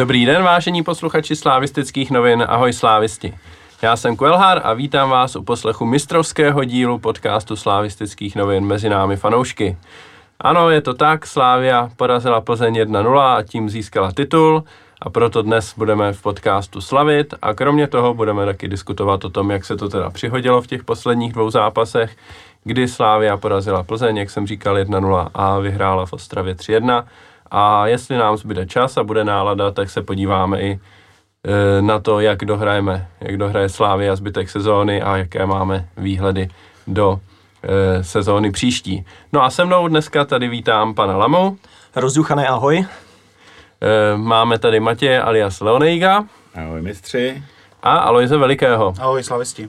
Dobrý den, vážení posluchači slávistických novin, ahoj slávisti. Já jsem Kuelhar a vítám vás u poslechu mistrovského dílu podcastu slávistických novin mezi námi fanoušky. Ano, je to tak, Slávia porazila Plzeň 1-0 a tím získala titul a proto dnes budeme v podcastu slavit a kromě toho budeme taky diskutovat o tom, jak se to teda přihodilo v těch posledních dvou zápasech, kdy Slávia porazila Plzeň, jak jsem říkal, 1-0 a vyhrála v Ostravě 3-1 a jestli nám zbyde čas a bude nálada, tak se podíváme i e, na to, jak dohrajeme, jak dohraje Slávia zbytek sezóny a jaké máme výhledy do e, sezóny příští. No a se mnou dneska tady vítám pana Lamu. Rozduchané ahoj. E, máme tady Matěje alias Leonejga. Ahoj mistři. A Alojze Velikého. Ahoj slavisti.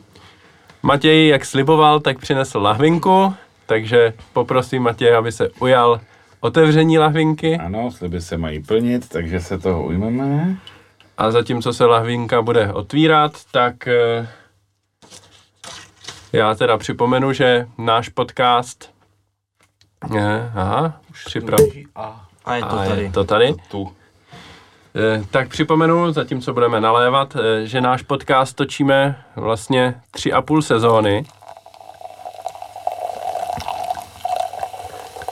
Matěj, jak sliboval, tak přinesl lahvinku, takže poprosím Matěje, aby se ujal otevření lahvinky. Ano, sliby se mají plnit, takže se toho ujmeme. A zatímco se lahvinka bude otvírat, tak eh, já teda připomenu, že náš podcast je, aha, už připrav... A A je to A tady. je to tady. Tu. Eh, Tak připomenu, zatímco budeme nalévat, eh, že náš podcast točíme vlastně tři a půl sezóny.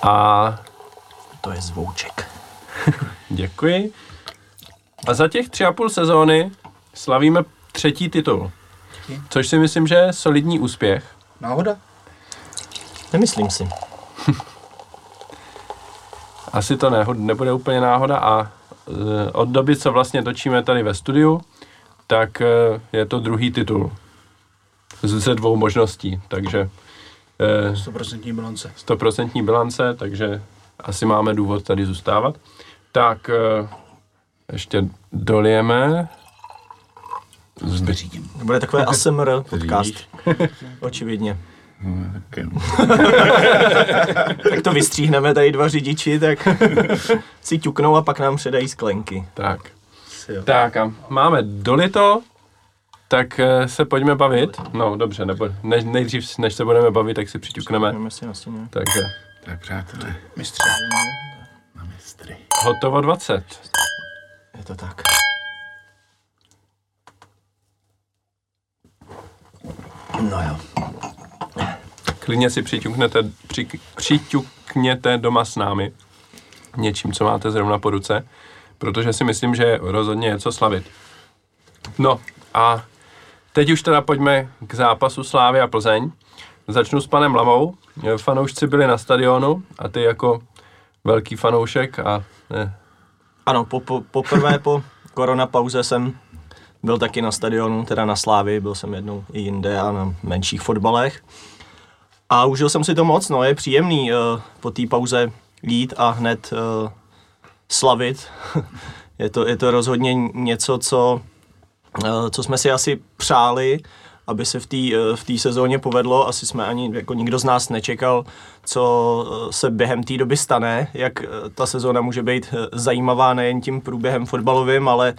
A To je zvouček. děkuji. A za těch tři a půl sezóny slavíme třetí titul. Což si myslím, že je solidní úspěch. náhoda? Nemyslím si. Asi to ne, nebude úplně náhoda a eh, od doby, co vlastně točíme tady ve studiu, tak eh, je to druhý titul. Ze dvou možností, takže eh, 100% bilance. 100% bilance, takže asi máme důvod tady zůstávat. Tak eh, ještě dolijeme. Vyřídím. To bude takové ASMR podcast. Očividně. No, tak to vystříhneme tady dva řidiči, tak si ťuknou a pak nám předají sklenky. Tak. Tak a máme dolito, tak eh, se pojďme bavit. No dobře, nebo než, nejdřív, než se budeme bavit, tak si přiťukneme. Takže Tak přátelé, Mistře. na mistry. hotovo 20. Je to tak. No jo. Klidně si přiťuknete, při, přiťukněte doma s námi něčím, co máte zrovna po ruce, protože si myslím, že rozhodně je co slavit. No a teď už teda pojďme k zápasu Slávy a Plzeň. Začnu s panem Lamou. Fanoušci byli na stadionu a ty jako velký fanoušek a ne, Ano, po, po, poprvé po koronapauze jsem byl taky na stadionu, teda na Slávy, byl jsem jednou i jinde a na menších fotbalech. A užil jsem si to moc, no je příjemný uh, po té pauze jít a hned uh, slavit. je, to, je to rozhodně něco, co, uh, co jsme si asi přáli, aby se v té v té sezóně povedlo. Asi jsme ani jako nikdo z nás nečekal, co eh, se během té doby stane, jak eh, ta sezóna může být eh, zajímavá nejen tím průběhem fotbalovým, ale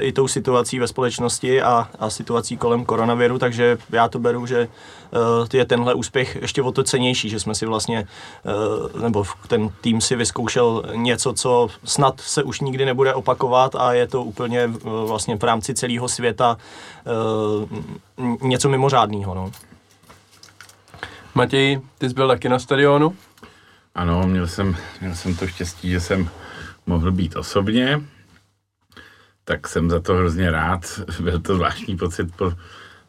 i tou situací ve společnosti a, a situací kolem koronaviru, takže já to beru, že je tenhle úspěch ještě o to cenější, že jsme si vlastně, nebo ten tým si vyzkoušel něco, co snad se už nikdy nebude opakovat a je to úplně vlastně v rámci celého světa něco mimořádného. No. Matěj, ty jsi byl taky na stadionu? Ano, měl jsem, měl jsem to štěstí, že jsem mohl být osobně, tak jsem za to hrozně rád. Byl to zvláštní pocit po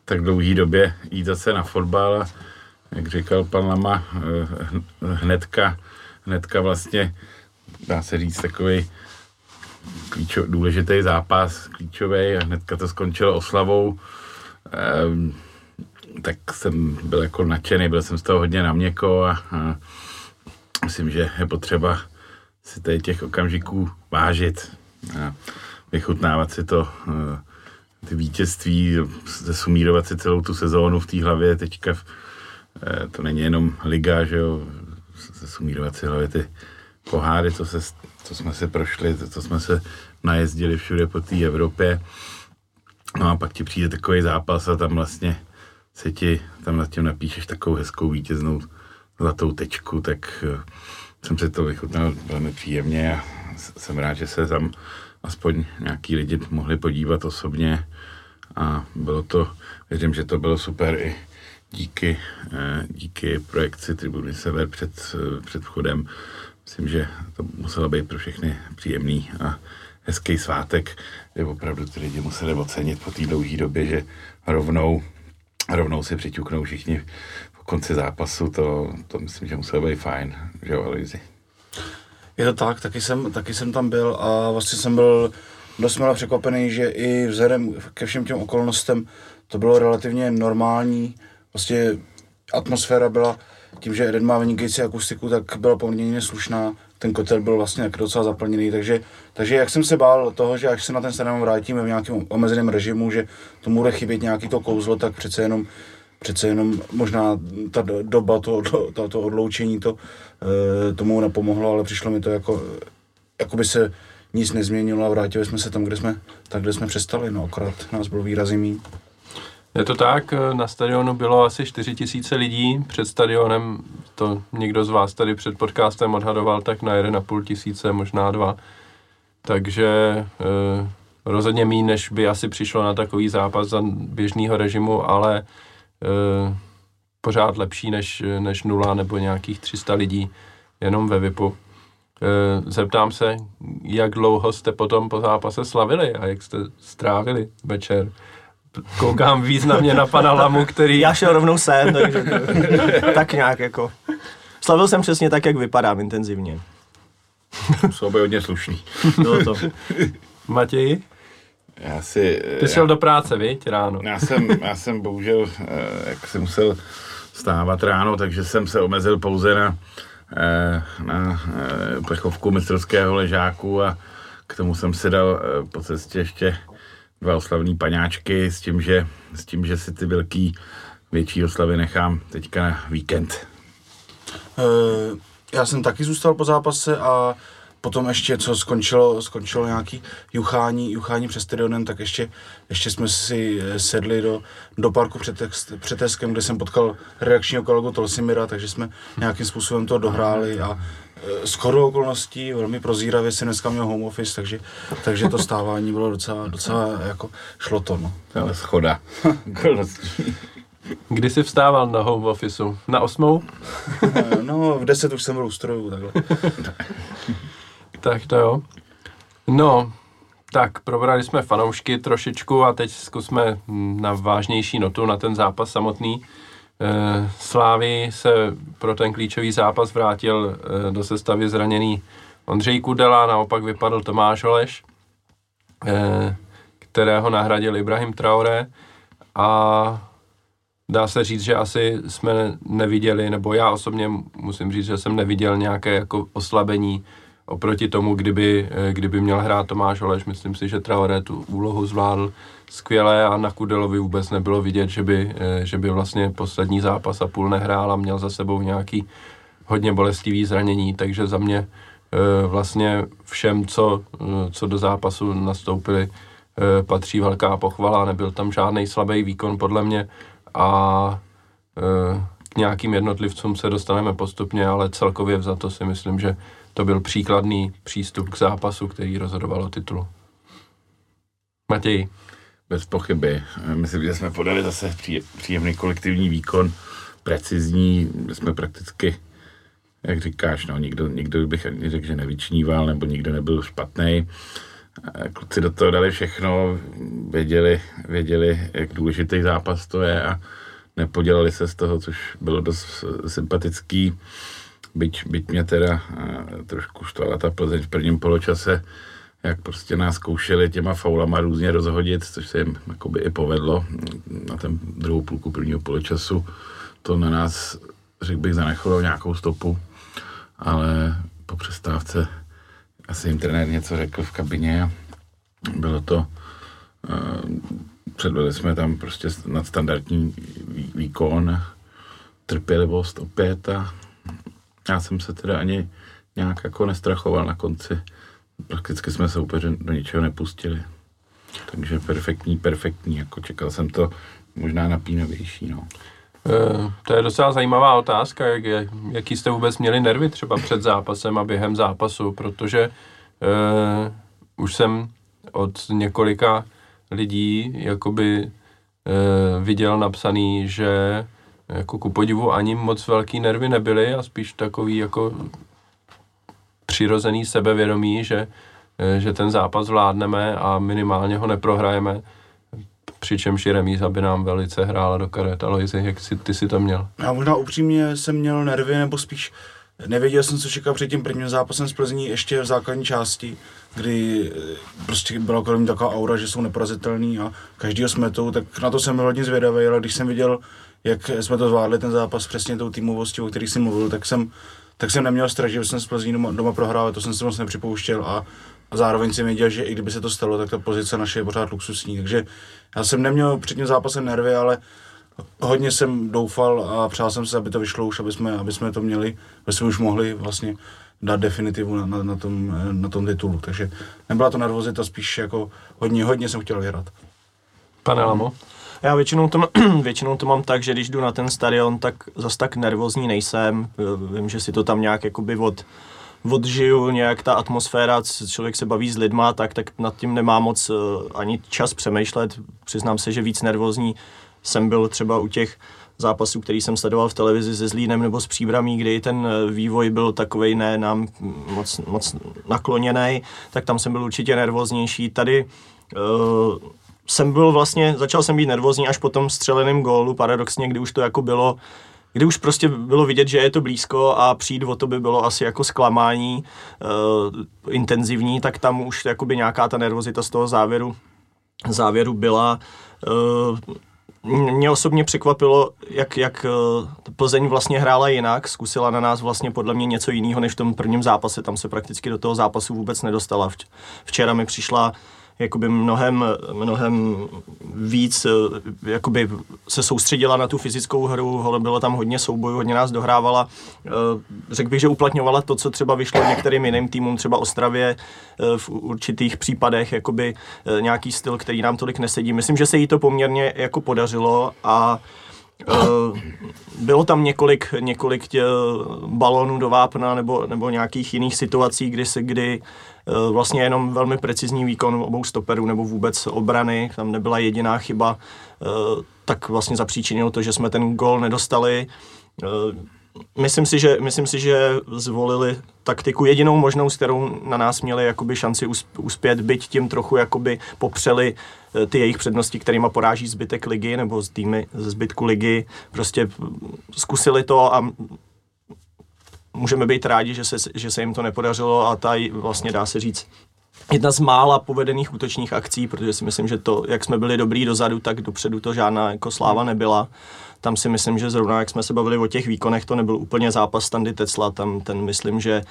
tak dlouhé době jít zase na fotbal a jak říkal pan Lama, eh, hnedka, hnedka vlastně, dá se říct, takový klíčo, důležitý zápas, klíčový a hnedka to skončilo oslavou. Ehm, tak jsem byl jako nadšený, byl jsem z toho hodně na měko a, a myslím, že je potřeba si tady těch okamžiků vážit a vychutnávat si to, eh, ty vítězství, zesumírovat si celou tu sezónu v té hlavě teďka, eh, to není jenom liga, že jo, zesumírovat si hlavě ty poháry, co, se, co jsme se prošli, co jsme se najezdili všude po té Evropě. No a pak ti přijde takový zápas a tam vlastně se ti, tam nad tím napíšeš takovou hezkou vítěznou zlatou tečku, tak eh, jsem si to vychutnal velmi příjemně a jsem rád, že se tam aspoň nějaký lidi mohli podívat osobně a bylo to, věřím, že to bylo super i díky, eh, díky projekci Tribuny Sever před, eh, před vchodem. Myslím, že to muselo být pro všechny příjemný a hezký svátek, kde opravdu ty lidi museli ocenit po té dlouhé době, že rovnou, rovnou si přiťuknou všichni po konci zápasu, to, to myslím, že muselo být fajn, že jo, Aloisi? Je to tak, taky jsem, taky jsem tam byl a vlastně jsem byl dost milé překvapený, že i vzhledem ke všem těm okolnostem to bylo relativně normální. Vlastně atmosféra byla, tím, že Eden má vynikající akustiku, tak byla poměrně slušná. Ten kotel byl vlastně taky docela zaplněný, takže, takže jak jsem se bál toho, že až se na ten stadion vrátíme v nějakém omezeném režimu, že tomu bude chybět nějaký to kouzlo, tak přece jenom přece jenom možná ta doba, to, to, to odloučení, to e, tomu nepomohlo, ale přišlo mi to jako, jako by se nic nezměnilo a vrátili jsme se tam, kde jsme, tak, kde jsme přestali, no akorát nás bylo výrazně méně. Je to tak, na stadionu bylo asi 4 tisíce lidí, před stadionem to někdo z vás tady před podcastem odhadoval tak na 1,5 tisíce, možná dva. Takže e, rozhodně méně, než by asi přišlo na takový zápas za běžného režimu, ale e, pořád lepší než, než nula nebo nějakých 300 lidí jenom ve VIPu. E, zeptám se, jak dlouho jste potom po zápase slavili a jak jste strávili večer? Koukám významně na pana Lamu, který... Já šel rovnou sem, takže tak nějak jako... Slavil jsem přesně tak, jak vypadám intenzivně. Jsou by hodně slušný. Bylo to. Matěj? Já si... Ty šel já, do práce, viď, ráno? Já jsem, já jsem bohužel, eh, jak jsem musel stávat ráno, takže jsem se omezil pouze na, eh, na eh, plechovku mistrovského ležáku a k tomu jsem si dal po cestě ještě dva oslavní paňáčky s tím, že, s tím, že si ty velký větší oslavy nechám teďka na víkend. Uh, já jsem taky zůstal po zápase a potom ještě, co skončilo, skončilo nějaký juchání, juchání přes stadionem, tak ještě, ještě jsme si eh, sedli do, do parku před Teskem, kde jsem potkal reakčního kolegu Tolsimira, takže jsme nějakým způsobem to dohráli a s chodou okolností, velmi prozíravě si dneska měl home office, takže, takže to stávání bylo docela, docela jako šlo to. No. Ale schoda Kdy jsi vstával na home officeu? Na osmou? no, v deset už jsem byl u strojů, takhle. tak to jo. No, tak probrali jsme fanoušky trošičku a teď zkusme na vážnější notu, na ten zápas samotný. Eh, Slávy se pro ten klíčový zápas vrátil eh, do sestavy zraněný Ondřej Kudela, naopak vypadl Tomáš Oleš, eh, kterého nahradil Ibrahim Traore a dá se říct, že asi jsme neviděli, nebo já osobně musím říct, že jsem neviděl nějaké jako oslabení oproti tomu, kdyby, kdyby měl hrát Tomáš Oleš. Myslím si, že Traore tu úlohu zvládl skvělé a na Kudelovi vůbec nebylo vidět, že by, eh, že by vlastně poslední zápas a půl nehrál a měl za sebou nějaký hodně bolestivý zranění, takže za mě eh, vlastně všem, co, eh, co do zápasu nastoupili, patří velká pochvala, nebyl tam žádný slabý výkon podle mě a k nějakým jednotlivcům se dostaneme postupně, ale celkově za to si myslím, že to byl příkladný přístup k zápasu, který rozhodoval o titulu. Matěj. Bez pochyby. Myslím, že jsme podali zase příjemný kolektivní výkon, precizní, jsme prakticky, jak říkáš, no, nikdo, nikdo bych ani řekl, že nevyčníval, nebo nikdo nebyl špatný. Kluci do toho dali všechno, věděli, věděli, jak důležitý zápas to je a nepodělali se z toho, což bylo dost sympatický. Byť, byť mě teda trošku štvala ta Plzeň v prvním poločase, jak prostě nás zkoušeli těma faulama různě rozhodit, což se jim jakoby i povedlo na ten druhou půlku prvního poločasu. To na nás, řekl bych, zanechalo nějakou stopu, ale po přestávce asi jim trenér něco řekl v kabině bylo to, uh, předvedli jsme tam prostě nadstandardní výkon, trpělivost opět a já jsem se teda ani nějak jako nestrachoval na konci prakticky jsme soupeře do ničeho nepustili. Takže perfektní, perfektní, jako čekal jsem to možná napínavější, no. E, to je docela zajímavá otázka, jak, jaký jste vůbec měli nervy třeba před zápasem a během zápasu, protože e, už jsem od několika lidí jakoby e, viděl napsaný, že jako ku podivu ani moc velký nervy nebyly a spíš takový jako přirozený sebevědomí, že, e, že ten zápas zvládneme a minimálně ho neprohrajeme, přičemž i remíza by nám velice hrála do karet. Aloisi, jak si, ty si to měl? Já možná upřímně jsem měl nervy, nebo spíš nevěděl jsem, co čekat před tím prvním zápasem s Plzní ještě v základní části, kdy eh, prostě byla kolem taková aura, že jsou neporazitelný a každý smetou, tak na to jsem byl hodně zvědavý, ale když jsem viděl, jak jsme to zvládli, ten zápas přesně tou týmovostí, o který jsem mluvil, tak jsem, tak jsem neměl strach, že jsem s Plzní doma, doma prohrál, to jsem si moc nepřipouštěl a, a zároveň jsem věděl, že i kdyby se to stalo, tak ta pozice naše je pořád luxusní. Takže já jsem neměl před tím zápasem nervy, ale hodně jsem doufal a přál jsem se, aby to vyšlo už, aby jsme, aby jsme to měli, aby jsme už mohli vlastně dát definitivu na, na, na, tom, na tom titulu. Takže nebyla to nervozita, spíš jako hodně, hodně jsem chtěl vyhrát. Pane Lamo? Já většinou to, většinou to mám tak, že když jdu na ten stadion, tak zas tak nervózní nejsem. Vím, že si to tam nějak jakoby od, odžiju, nějak ta atmosféra, člověk se baví s lidma, tak, tak nad tím nemá moc uh, ani čas přemýšlet. Přiznám se, že víc nervózní jsem byl třeba u těch zápasů, který jsem sledoval v televizi se Zlínem nebo s Příbramí, kdy ten eh, vývoj byl takový ne nám moc, moc nakloněný, tak tam jsem byl určitě nervóznější. Tady uh, jsem byl vlastně, začal jsem být nervózní až po tom střeleném gólu, paradoxně, kdy už to jako bylo kdy už prostě bylo vidět, že je to blízko a přijít o to by bylo asi jako zklamání uh, intenzivní, tak tam už jakoby nějaká ta nervozita z toho závěru, závěru byla. Uh, mě osobně překvapilo, jak, jak Plzeň vlastně hrála jinak, zkusila na nás vlastně podle mě něco jiného než v tom prvním zápase, tam se prakticky do toho zápasu vůbec nedostala. Včera mi přišla jakoby mnohem, mnohem víc eh, jakoby se soustředila na tu fyzickou hru, bylo tam hodně soubojů, hodně nás dohrávala. Eh, řekl bych, že uplatňovala to, co třeba vyšlo některým jiným týmům, třeba Ostravě eh, v určitých případech, jakoby nějaký styl, který nám tolik nesedí. Myslím, že se jí to poměrně jako podařilo a bylo tam několik, několik balonů do vápna nebo, nebo nějakých jiných situací, kdy se kdy vlastně jenom velmi precizní výkon obou stoperů nebo vůbec obrany, tam nebyla jediná chyba, eh, tak vlastně zapříčinilo to, že jsme ten gol nedostali. Eh, myslím si, že, myslím si, že zvolili taktiku jedinou možnou, s kterou na nás měli jakoby šanci uspět, byť tím trochu jakoby popřeli ty jejich přednosti, kterýma poráží zbytek ligy nebo z týmy ze zbytku ligy. Prostě zkusili to a můžeme být rádi, že se, že se jim to nepodařilo a ta vlastně dá se říct jedna z mála povedených útočních akcí, protože si myslím, že to, jak jsme byli dobrý dozadu, tak dopředu to žádná jako sláva nebyla. Tam si myslím, že zrovna jak jsme se bavili o těch výkonech, to nebyl úplně zápas Standy Tesla, tam ten myslím, že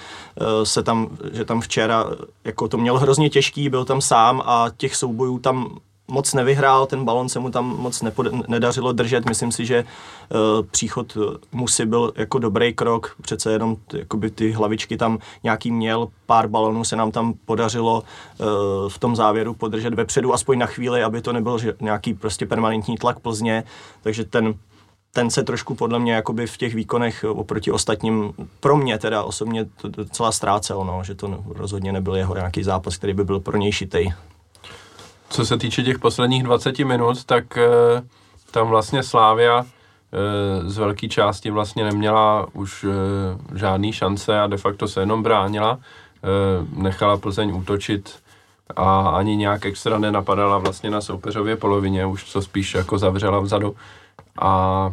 uh, se tam, že tam včera jako to měl hrozně těžký, byl tam sám a těch soubojů tam moc nevyhrál, ten balon se mu tam moc nepod- nedařilo držet. Myslím si, že uh, příchod Musy byl jako dobrý krok, přece jenom t- jakoby ty hlavičky tam nějaký měl, pár balonů se nám tam podařilo uh, v tom závěru podržet vepředu, aspoň na chvíli, aby to nebyl že, nějaký prostě permanentní tlak Plzně, takže ten ten se trošku podle mě jakoby v těch výkonech oproti ostatním, pro mě teda osobně to docela ztrácel, no, že to rozhodně nebyl jeho nějaký zápas, který by byl pro něj šitej. Co se týče těch posledních 20 minut, tak e, tam vlastně Slávia e, z velké části vlastně neměla už e, žádný šance a de facto se jenom bránila. Nechala Plzeň útočit a ani nějak extra nenapadala vlastně na soupeřově polovině, už co spíš jako zavřela vzadu. A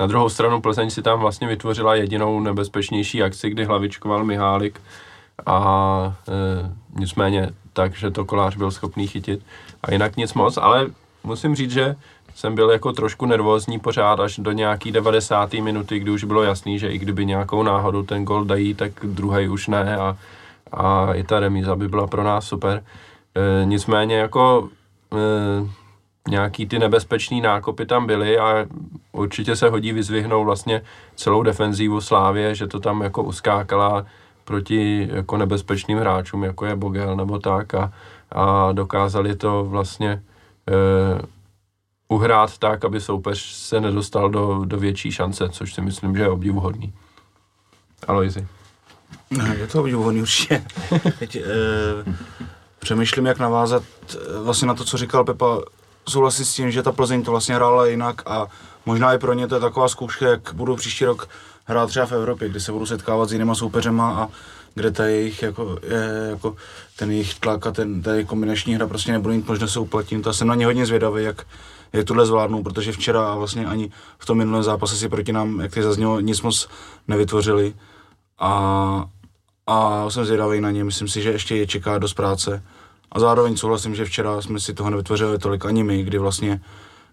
na druhou stranu Plzeň si tam vlastně vytvořila jedinou nebezpečnější akci, kdy hlavičkoval Mihálik a e, nicméně tak, že to kolář byl schopný chytit a jinak nic moc, ale musím říct, že jsem byl jako trošku nervózní pořád až do nějaký 90. minuty, kdy už bylo jasný, že i kdyby nějakou náhodu ten gol dají, tak druhý už ne a, a i ta remíza by byla pro nás super. E, nicméně jako e, nějaký ty nebezpečný nákopy tam byly a určitě se hodí vyzvihnout vlastně celou defenzívu Slávě, že to tam jako uskákala proti jako nebezpečným hráčům, jako je Bogel nebo tak a, a dokázali to vlastně e, uhrát tak, aby soupeř se nedostal do, do větší šance, což si myslím, že je obdivuhodný. Aloizi. No, je to obdivovaný určitě. Teď, e, přemýšlím, jak navázat e, vlastně na to, co říkal Pepa. Souhlasím s tím, že ta Plzeň to vlastně hrála jinak a možná i pro ně to je taková zkouška, jak budou příští rok hrát třeba v Evropě, kde se budou setkávat s jinýma soupeřema a kde ta jejich, jako, je, jako ten jejich tlak a ten, ta jejich kombinační hra prostě nebude mít možnost se uplatnit. A jsem na ně hodně zvědavý, jak, jak tohle zvládnou, protože včera a vlastně ani v tom minulém zápase si proti nám, jak ty zaznělo, nic moc nevytvořili. A, a jsem zvědavý na ně, myslím si, že ještě je čeká dost práce. A zároveň souhlasím, že včera jsme si toho nevytvořili tolik ani my, kdy vlastně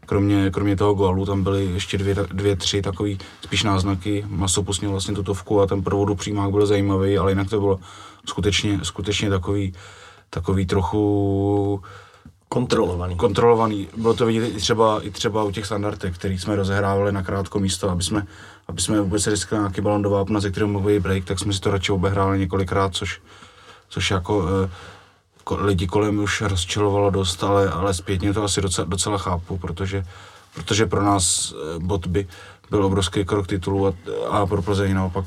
kromě, kromě toho gólu tam byly ještě dvě, dvě tři takový spíš náznaky. Maso pustil vlastně tutovku a ten provodu přímák byl zajímavý, ale jinak to bylo skutečně, skutečně takový, takový trochu Kontrolovaný. kontrolovaný. Bylo to vidět i třeba, i třeba u těch standardek, který jsme rozehrávali na krátko místo, aby jsme, aby jsme vůbec riskli nějaký balon do vápna, ze kterého mohl být break, tak jsme si to radši obehráli několikrát, což, což jako eh, lidi kolem už rozčilovalo dost, ale, ale zpětně to asi docela, docela chápu, protože, protože pro nás eh, bod by byl obrovský krok titulu a, a pro Plzeň naopak,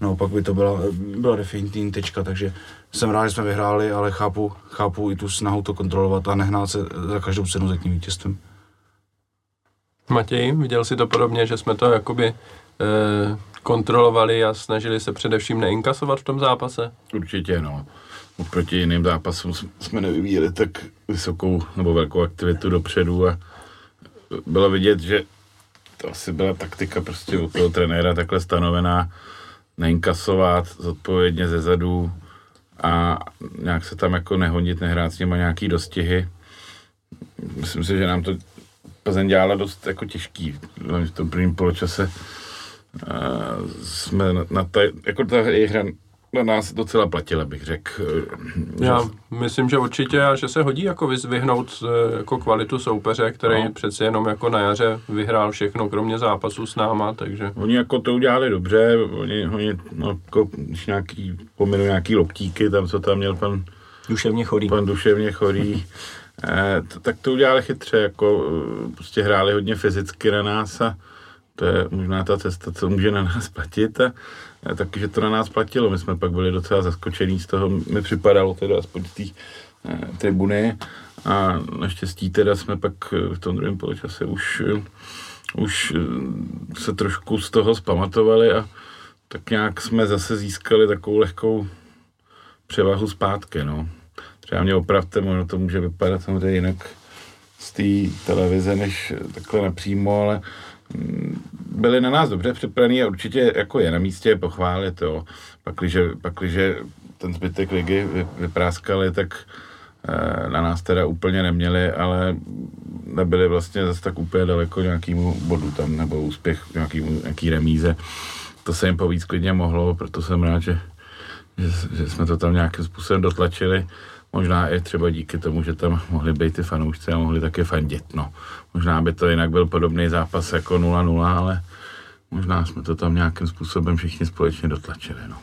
naopak by to byla, byla definitivní tečka, takže jsem rád, že jsme vyhráli, ale chápu, chápu i tu snahu to kontrolovat a nehnát se za každou cenu za tím vítězstvem. Matěj, viděl si to podobně, že jsme to jakoby eh, kontrolovali a snažili se především neinkasovat v tom zápase? Určitě, no. Oproti jiným zápasům jsme nevyvíjeli tak vysokou nebo velkou aktivitu dopředu a bylo vidět, že to asi byla taktika prostě od toho trenéra takhle stanovená, neinkasovat zodpovědně ze zadu a nějak se tam jako nehonit, nehrát s nima nějaký dostihy. Myslím si, že nám to Plzeň dělala dost jako těžký. V tom prvním poločase uh, jsme na, na ta, jako ta hra na nás docela platila, bych řekl. Já myslím, že určitě a že se hodí jako vyzvihnout eh, jako kvalitu soupeře, který no. přeci jenom jako na jaře vyhrál všechno, kromě zápasu s náma, takže... Oni jako to udělali dobře, oni, oni no, jako, když nějaký, pominu nějaký loptíky, tam co tam měl pan... Duševně chorý. Pan duševně chorý. eh, to, tak to udělali chytře, jako prostě hráli hodně fyzicky na nás a to je možná ta cesta, co může na nás platit a taky, že to na nás platilo. My jsme pak byli docela zaskočení z toho, mi připadalo teda aspoň z té eh, tribuny a naštěstí teda jsme pak v tom druhém poločase už, už se trošku z toho zpamatovali a tak nějak jsme zase získali takovou lehkou převahu zpátky, no. Třeba mě opravte, ono to může vypadat samozřejmě jinak z té televize, než takhle napřímo, ale byli na nás dobře připravení a určitě jako je na místě pochválit, jo. Pakliže, pakliže ten zbytek ligy vypráskali, tak eh, na nás teda úplně neměli, ale nebyli vlastně zase tak úplně daleko nějakému bodu tam, nebo úspěch nějakýmu, nějaký remíze. To se jim povíc klidně mohlo, proto jsem rád, že, že, že jsme to tam nějakým způsobem dotlačili. Možná i třeba díky tomu, že tam mohli být ty fanoušci a mohli taky fandit. No. Možná by to jinak byl podobný zápas jako 0-0, ale možná jsme to tam nějakým způsobem všichni společně dotlačili. No.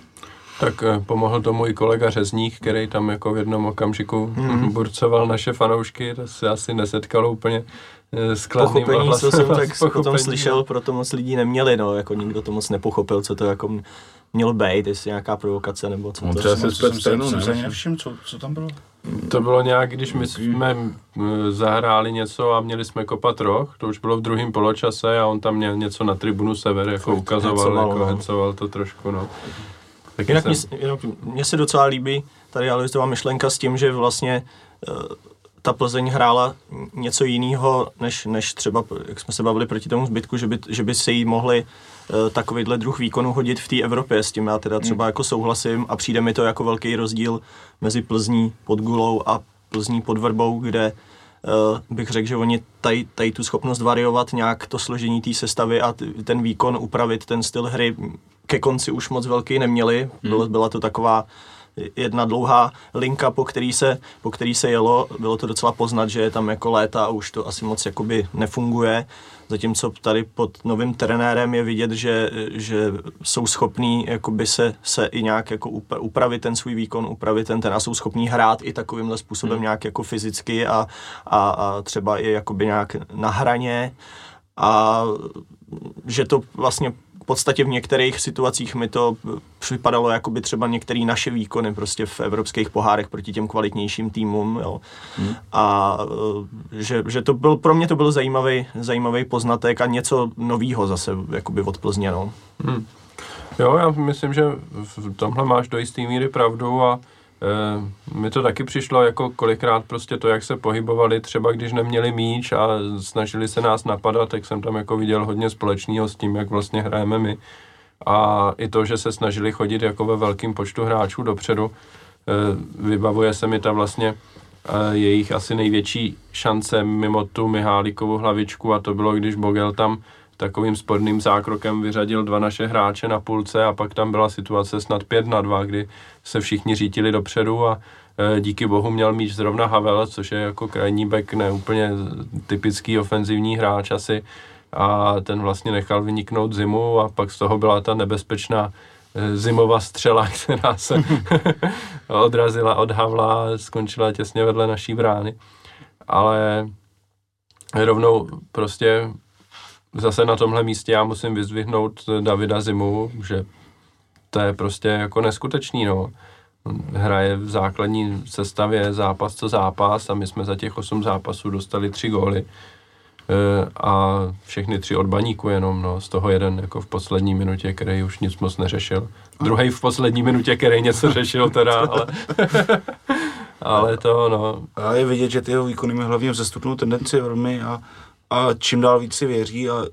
Tak eh, pomohl tomu i kolega Řezník, který tam jako v jednom okamžiku hmm. burcoval naše fanoušky, to se asi nesetkalo úplně eh, s kladným Pochopení, co jsem tak pochopení, o tom slyšel, proto moc lidí neměli, no, jako nikdo to moc nepochopil, co to jako mělo být, jestli nějaká provokace nebo co On to třeba je. se zpět stranu, jsem se nevšiml, co, co tam bylo. To bylo nějak, když my jsme eh, zahráli něco a měli jsme kopat roh, to už bylo v druhém poločase a on tam měl něco na tribunu Sever, jako ukazoval, hecoval, jako no. hecoval to trošku, no. Taky Jinak jsem- mě, jinak se docela líbí tady Aloisová myšlenka s tím, že vlastně eh, ta Plzeň hrála něco jiného, než, než třeba, jak jsme se bavili proti tomu zbytku, že by, že by se jí mohli takovýhle druh výkonu hodit v té Evropě. S tím já teda třeba jako souhlasím a přijde mi to jako velký rozdíl mezi Plzní pod Gulou a Plzní pod Vrbou, kde eh, bych řekl, že oni tady, tady tu schopnost variovat nějak to složení té sestavy a ten výkon upravit, ten styl hry ke konci už moc velký neměli. Bylo, byla to taková jedna dlouhá linka, po který, se, po který se jelo. Bylo to docela poznat, že je tam jako léta a už to asi moc jakoby nefunguje. Zatímco tady pod novým trenérem je vidět, že, že jsou schopní jakoby se, se i nějak jako upra- upravit ten svůj výkon, upravit ten, ten a jsou schopní hrát i takovýmhle způsobem nějak jako fyzicky a, a, a třeba i jakoby nějak na hraně. A že to vlastně v podstatě v některých situacích mi to připadalo, jako by třeba některé naše výkony prostě v evropských pohárech proti těm kvalitnějším týmům. Jo. Hmm. A že, že to byl, pro mě to byl zajímavý, zajímavý poznatek a něco novýho zase jakoby od Plzně. No. Hmm. Jo, já myslím, že v tomhle máš do jisté míry pravdu a mi to taky přišlo jako kolikrát prostě to, jak se pohybovali, třeba když neměli míč a snažili se nás napadat, tak jsem tam jako viděl hodně společného s tím, jak vlastně hrajeme my. A i to, že se snažili chodit jako ve velkým počtu hráčů dopředu, e, vybavuje se mi ta vlastně e, jejich asi největší šance mimo tu Mihálikovou hlavičku a to bylo, když Bogel tam takovým sporným zákrokem vyřadil dva naše hráče na půlce a pak tam byla situace snad pět na dva, kdy se všichni řítili dopředu a e, díky bohu měl míč zrovna Havel, což je jako krajní back, ne úplně typický ofenzivní hráč asi a ten vlastně nechal vyniknout zimu a pak z toho byla ta nebezpečná e, zimová střela, která se odrazila od Havla a skončila těsně vedle naší brány. Ale rovnou prostě zase na tomhle místě já musím vyzdvihnout Davida Zimu, že to je prostě jako neskutečný, no. Hraje v základní sestavě zápas co zápas a my jsme za těch osm zápasů dostali tři góly e, a všechny tři od baníku jenom, no, z toho jeden jako v poslední minutě, který už nic moc neřešil. Druhý v poslední minutě, který něco řešil teda, ale, ale to, no. A je vidět, že ty jeho výkony mají hlavně vzestupnou tendenci velmi a a čím dál víc si věří a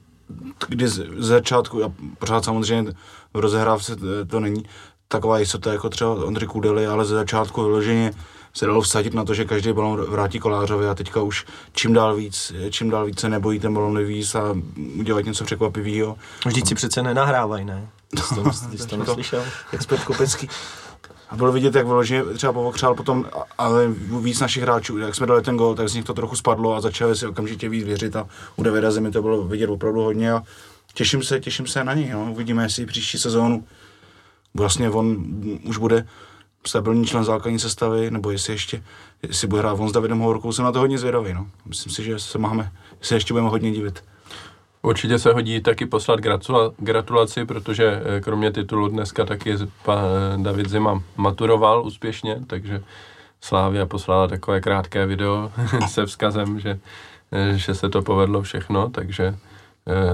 kdy z, začátku, a pořád samozřejmě v rozehrávce to není taková jistota jako třeba Ondry Kudely, ale ze začátku vyloženě se dalo vsadit na to, že každý balon vrátí Kolářovi a teďka už čím dál víc, čím dál víc se nebojí ten balon nevíc a udělat něco překvapivého. Vždyť si přece nenahrávají, ne? Jsi to, jsi to neslyšel? Expert Kopecký. A bylo vidět, jak vyloženě třeba povokřál potom, ale víc našich hráčů, jak jsme dali ten gol, tak z nich to trochu spadlo a začali si okamžitě víc věřit a u Davida Zemi to bylo vidět opravdu hodně a těším se, těším se na něj, no. uvidíme, jestli příští sezónu vlastně on už bude stabilní člen základní sestavy, nebo jestli ještě, jestli bude hrát on s Davidem Hovorkou, jsem na to hodně zvědavý, no. Myslím si, že se máme, se ještě budeme hodně divit. Určitě se hodí taky poslat gratula, gratulaci, protože eh, kromě titulu dneska taky pan eh, David Zima maturoval úspěšně, takže Slávia poslala takové krátké video se vzkazem, že, eh, že se to povedlo všechno, takže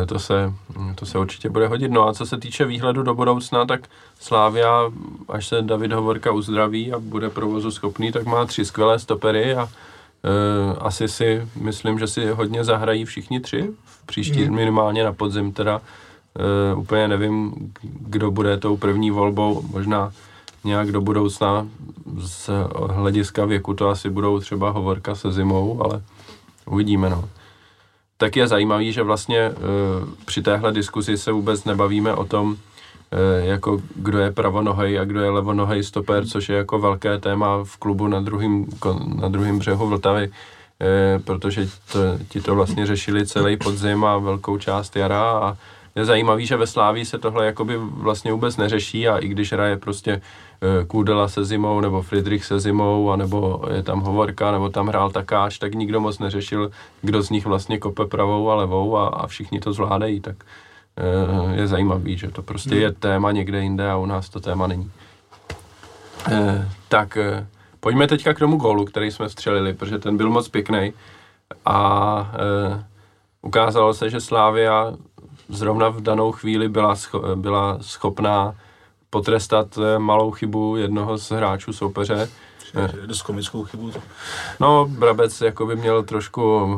to se, to se určitě bude hodit. No a co se týče výhledu do budoucna, tak Slávia, až se David Hovorka uzdraví a bude provozu schopný, tak má tři skvělé stopery a asi si myslím, že si hodně zahrají všichni tři příští mm. minimálně na podzim teda. Uh, úplně nevím, kdo bude tou první volbou, možná nějak do budoucna z hlediska věku to asi budou třeba hovorka se zimou, ale uvidíme no. Tak je zajímavý, že vlastně uh, při téhle diskuzi se vůbec nebavíme o tom, Eh, jako kdo je pravonohej a kdo je levonohej stoper, což je jako velké téma v klubu na druhém na druhým břehu Vltavy, protože to, ti to vlastně řešili celý podzim a velkou část jara a je zajímavý, že ve Sláví se tohle jakoby vlastně vůbec neřeší a i když hraje prostě eh, Kůdela se zimou nebo Friedrich se zimou a nebo je tam Hovorka nebo tam hrál Takáč, tak nikdo moc neřešil, kdo z nich vlastně kope pravou a levou a, a všichni to zvládají, tak Eh, je zajímavý, že to prostě hmm. je téma někde jinde a u nás to téma není. Eh, tak eh, pojďme teďka k tomu gólu, který jsme střelili, protože ten byl moc pěkný a ukázalo se, že Slávia zrovna v danou chvíli byla, scho- byla schopná potrestat malou chybu jednoho z hráčů soupeře. Dost komickou chybu. No, Brabec jako by měl trošku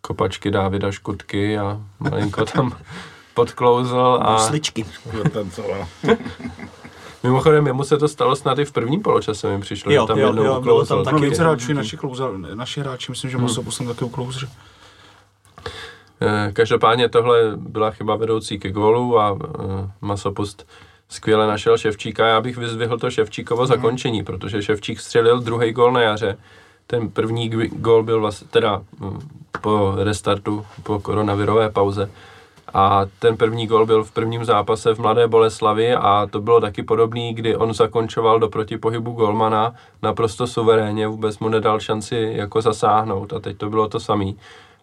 kopačky Dávida Škutky a malinko tam podklouzl a... Sličky. Mimochodem, jemu se to stalo snad i v prvním poločase, mi přišlo, jo, že tam jo, jednou jo, uklouzl. Tam taky no, více hráčů, naši, klouzel, naši hráči, myslím, že hmm. Masopust tam taky uklouzl. Eh, každopádně tohle byla chyba vedoucí ke gólu a eh, Masopust skvěle našel Ševčíka. Já bych vyzvihl to Ševčíkovo hmm. zakončení, protože Ševčík střelil druhý gól na jaře. Ten první gól byl vlastně, teda hm, po restartu, po koronavirové pauze, a ten první gol byl v prvním zápase v Mladé Boleslavi a to bylo taky podobný, kdy on zakončoval do protipohybu golmana naprosto suverénně, vůbec mu nedal šanci jako zasáhnout a teď to bylo to samý.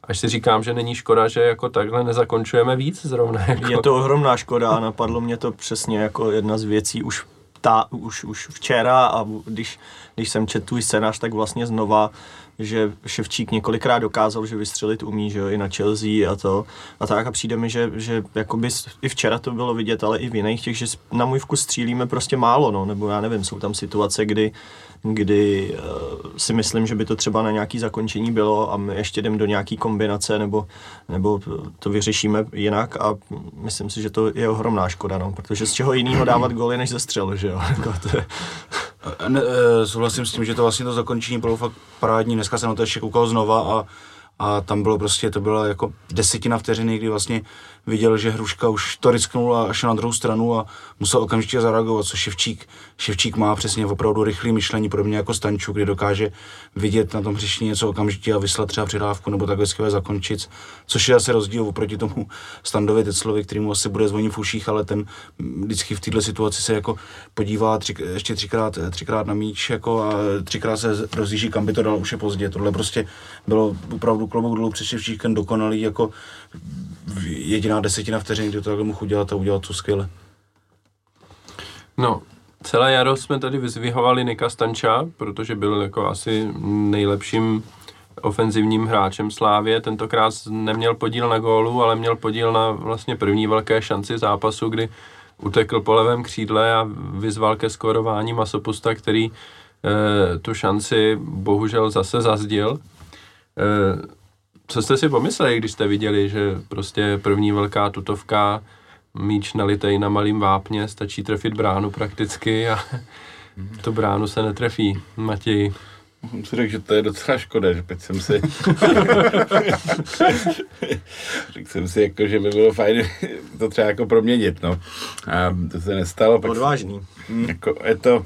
až si říkám, že není škoda, že jako takhle nezakončujeme víc zrovna. Jako. Je to ohromná škoda a napadlo mě to přesně jako jedna z věcí už ta, už, už včera a když, když jsem četl tvůj scénář, tak vlastně znova že Ševčík několikrát dokázal, že vystřelit umí, že jo, i na Chelsea a to. A tak a přijde mi, že, že jakoby i včera to bylo vidět, ale i v jiných těch, že na můj vkus střílíme prostě málo, no, nebo já nevím, jsou tam situace, kdy kdy uh, si myslím, že by to třeba na nějaký zakončení bylo a my ještě jdeme do nějaký kombinace nebo, nebo to vyřešíme jinak a myslím si, že to je ohromná škoda, no, protože z čeho jiného dávat góly než ze střelu, že jo. Jako. Ne, e, souhlasím s tím, že to vlastně to zakončení bylo fakt parádní. Dneska jsem na to ještě koukal znova a, a tam bylo prostě, to byla jako desetina vteřiny, kdy vlastně viděl, že Hruška už to risknul a šel na druhou stranu a musel okamžitě zareagovat, co Ševčík, Ševčík má přesně opravdu rychlé myšlení, podobně jako Stanču, kdy dokáže vidět na tom hřišti něco okamžitě a vyslat třeba přidávku nebo takhle skvěle zakončit, což je asi rozdíl oproti tomu Standovi Teclovi, který mu asi bude zvonit v uších, ale ten vždycky v této situaci se jako podívá tři, ještě třikrát, třikrát na míč jako a třikrát se rozjíždí, kam by to dal, už je pozdě. Tohle prostě bylo opravdu klobouk dolů před Ševčíkem dokonalý jako jediná desetina vteřiny, kdy to takhle mohl udělat a udělat to skvěle. No, celé jaro jsme tady vyzvihovali Nika Stanča, protože byl jako asi nejlepším ofenzivním hráčem Slávě. Tentokrát neměl podíl na gólu, ale měl podíl na vlastně první velké šanci zápasu, kdy utekl po levém křídle a vyzval ke skorování Masopusta, který e, tu šanci bohužel zase zazdil. E, co jste si pomysleli, když jste viděli, že prostě první velká tutovka, míč nalitej na malým vápně, stačí trefit bránu prakticky a to bránu se netrefí. Matěj. Jsem si řekl, že to je docela škoda, že teď jsem si... řekl jsem si, jako, že by bylo fajn to třeba jako proměnit, no. A to se nestalo. Pak, Odvážný. Jako, je to,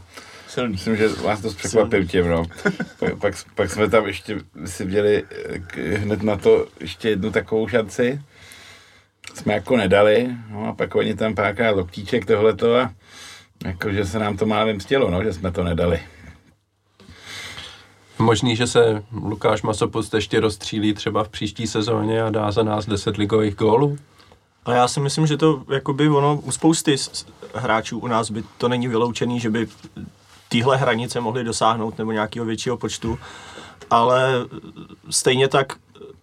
Silný. Myslím, že vás to překvapím tě, no. pak, pak, pak, jsme tam ještě si měli hned na to ještě jednu takovou šanci. Jsme jako nedali, no a pak oni tam párkrát loktíček tohleto a jakože se nám to málem stělo, no, že jsme to nedali. Možný, že se Lukáš Masopust ještě rozstřílí třeba v příští sezóně a dá za nás 10 ligových gólů? A já si myslím, že to jakoby ono u spousty hráčů u nás by to není vyloučený, že by téhle hranice mohli dosáhnout nebo nějakého většího počtu, ale stejně tak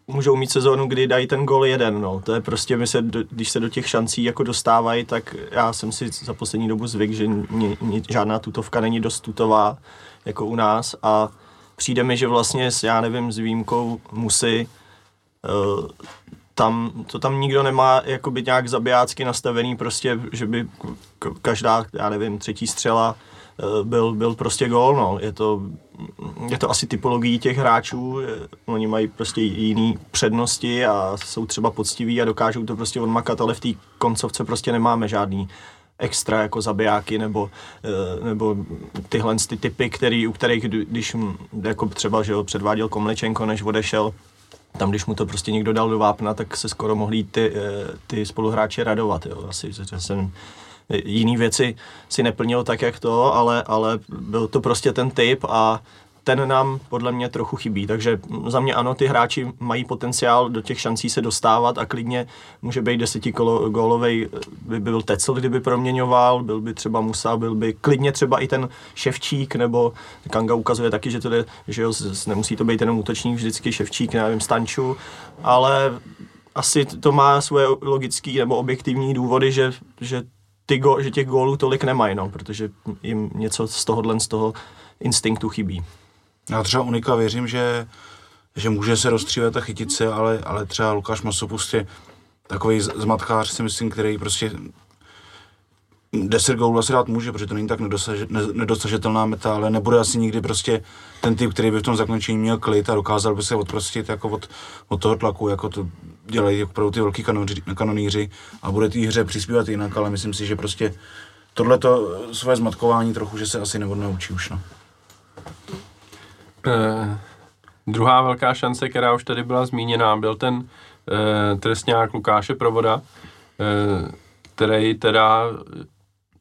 můžou mít sezónu, kdy dají ten gol jeden, no. To je prostě, my se, když se do těch šancí jako dostávají, tak já jsem si za poslední dobu zvyk, že ni, ni, žádná tutovka není dost tutová, jako u nás a přijde mi, že vlastně s, já nevím, s výjimkou musí uh, tam, to tam nikdo nemá jako by nějak zabijácky nastavený, prostě, že by každá, já nevím, třetí střela Eh, byl, byl prostě gól, no. Je to, je to asi typologií těch hráčů, oni mají prostě jiné přednosti a jsou třeba poctiví a dokážou to prostě odmakat, ale v té koncovce prostě nemáme žádný extra jako zabijáky nebo, eh, nebo tyhle ty typy, který, u kterých, když jako třeba že jo, předváděl Komlečenko, než odešel, tam, když mu to prostě někdo dal do vápna, tak se skoro mohli ty, eh, ty spoluhráči radovat. Jo. Asi že jsem jiný věci si neplnil tak, jak to, ale, ale byl to prostě ten typ a ten nám podle mě trochu chybí. Takže za mě ano, ty hráči mají potenciál do těch šancí se dostávat a klidně může být desetigólovej, by byl Tecel, kdyby proměňoval, byl by třeba Musa, byl by klidně třeba i ten Ševčík, nebo Kanga ukazuje taky, že to jde, že jo, nemusí to být jenom útočník, vždycky Ševčík, nevím, Stanču, ale asi to má svoje logické nebo objektivní důvody, že, že ty go, že těch gólů tolik nemají, no, protože jim něco z tohohle, z toho instinktu chybí. Já třeba Unika věřím, že, že může se rozstřílet a chytit se, ale, ale třeba Lukáš Masopust je takový zmatkář, si myslím, který prostě 10 gólů asi dát může, protože to není tak nedosažitelná meta, ale nebude asi nikdy prostě ten typ, který by v tom zakončení měl klid a dokázal by se odprostit jako od, od toho tlaku, jako to dělají opravdu ty velký kanoníři a bude té hře přispívat jinak, ale myslím si, že prostě tohleto své zmatkování trochu, že se asi neodnaučí už. No. Eh, druhá velká šance, která už tady byla zmíněná, byl ten eh, trestňák Lukáše Provoda, eh, který teda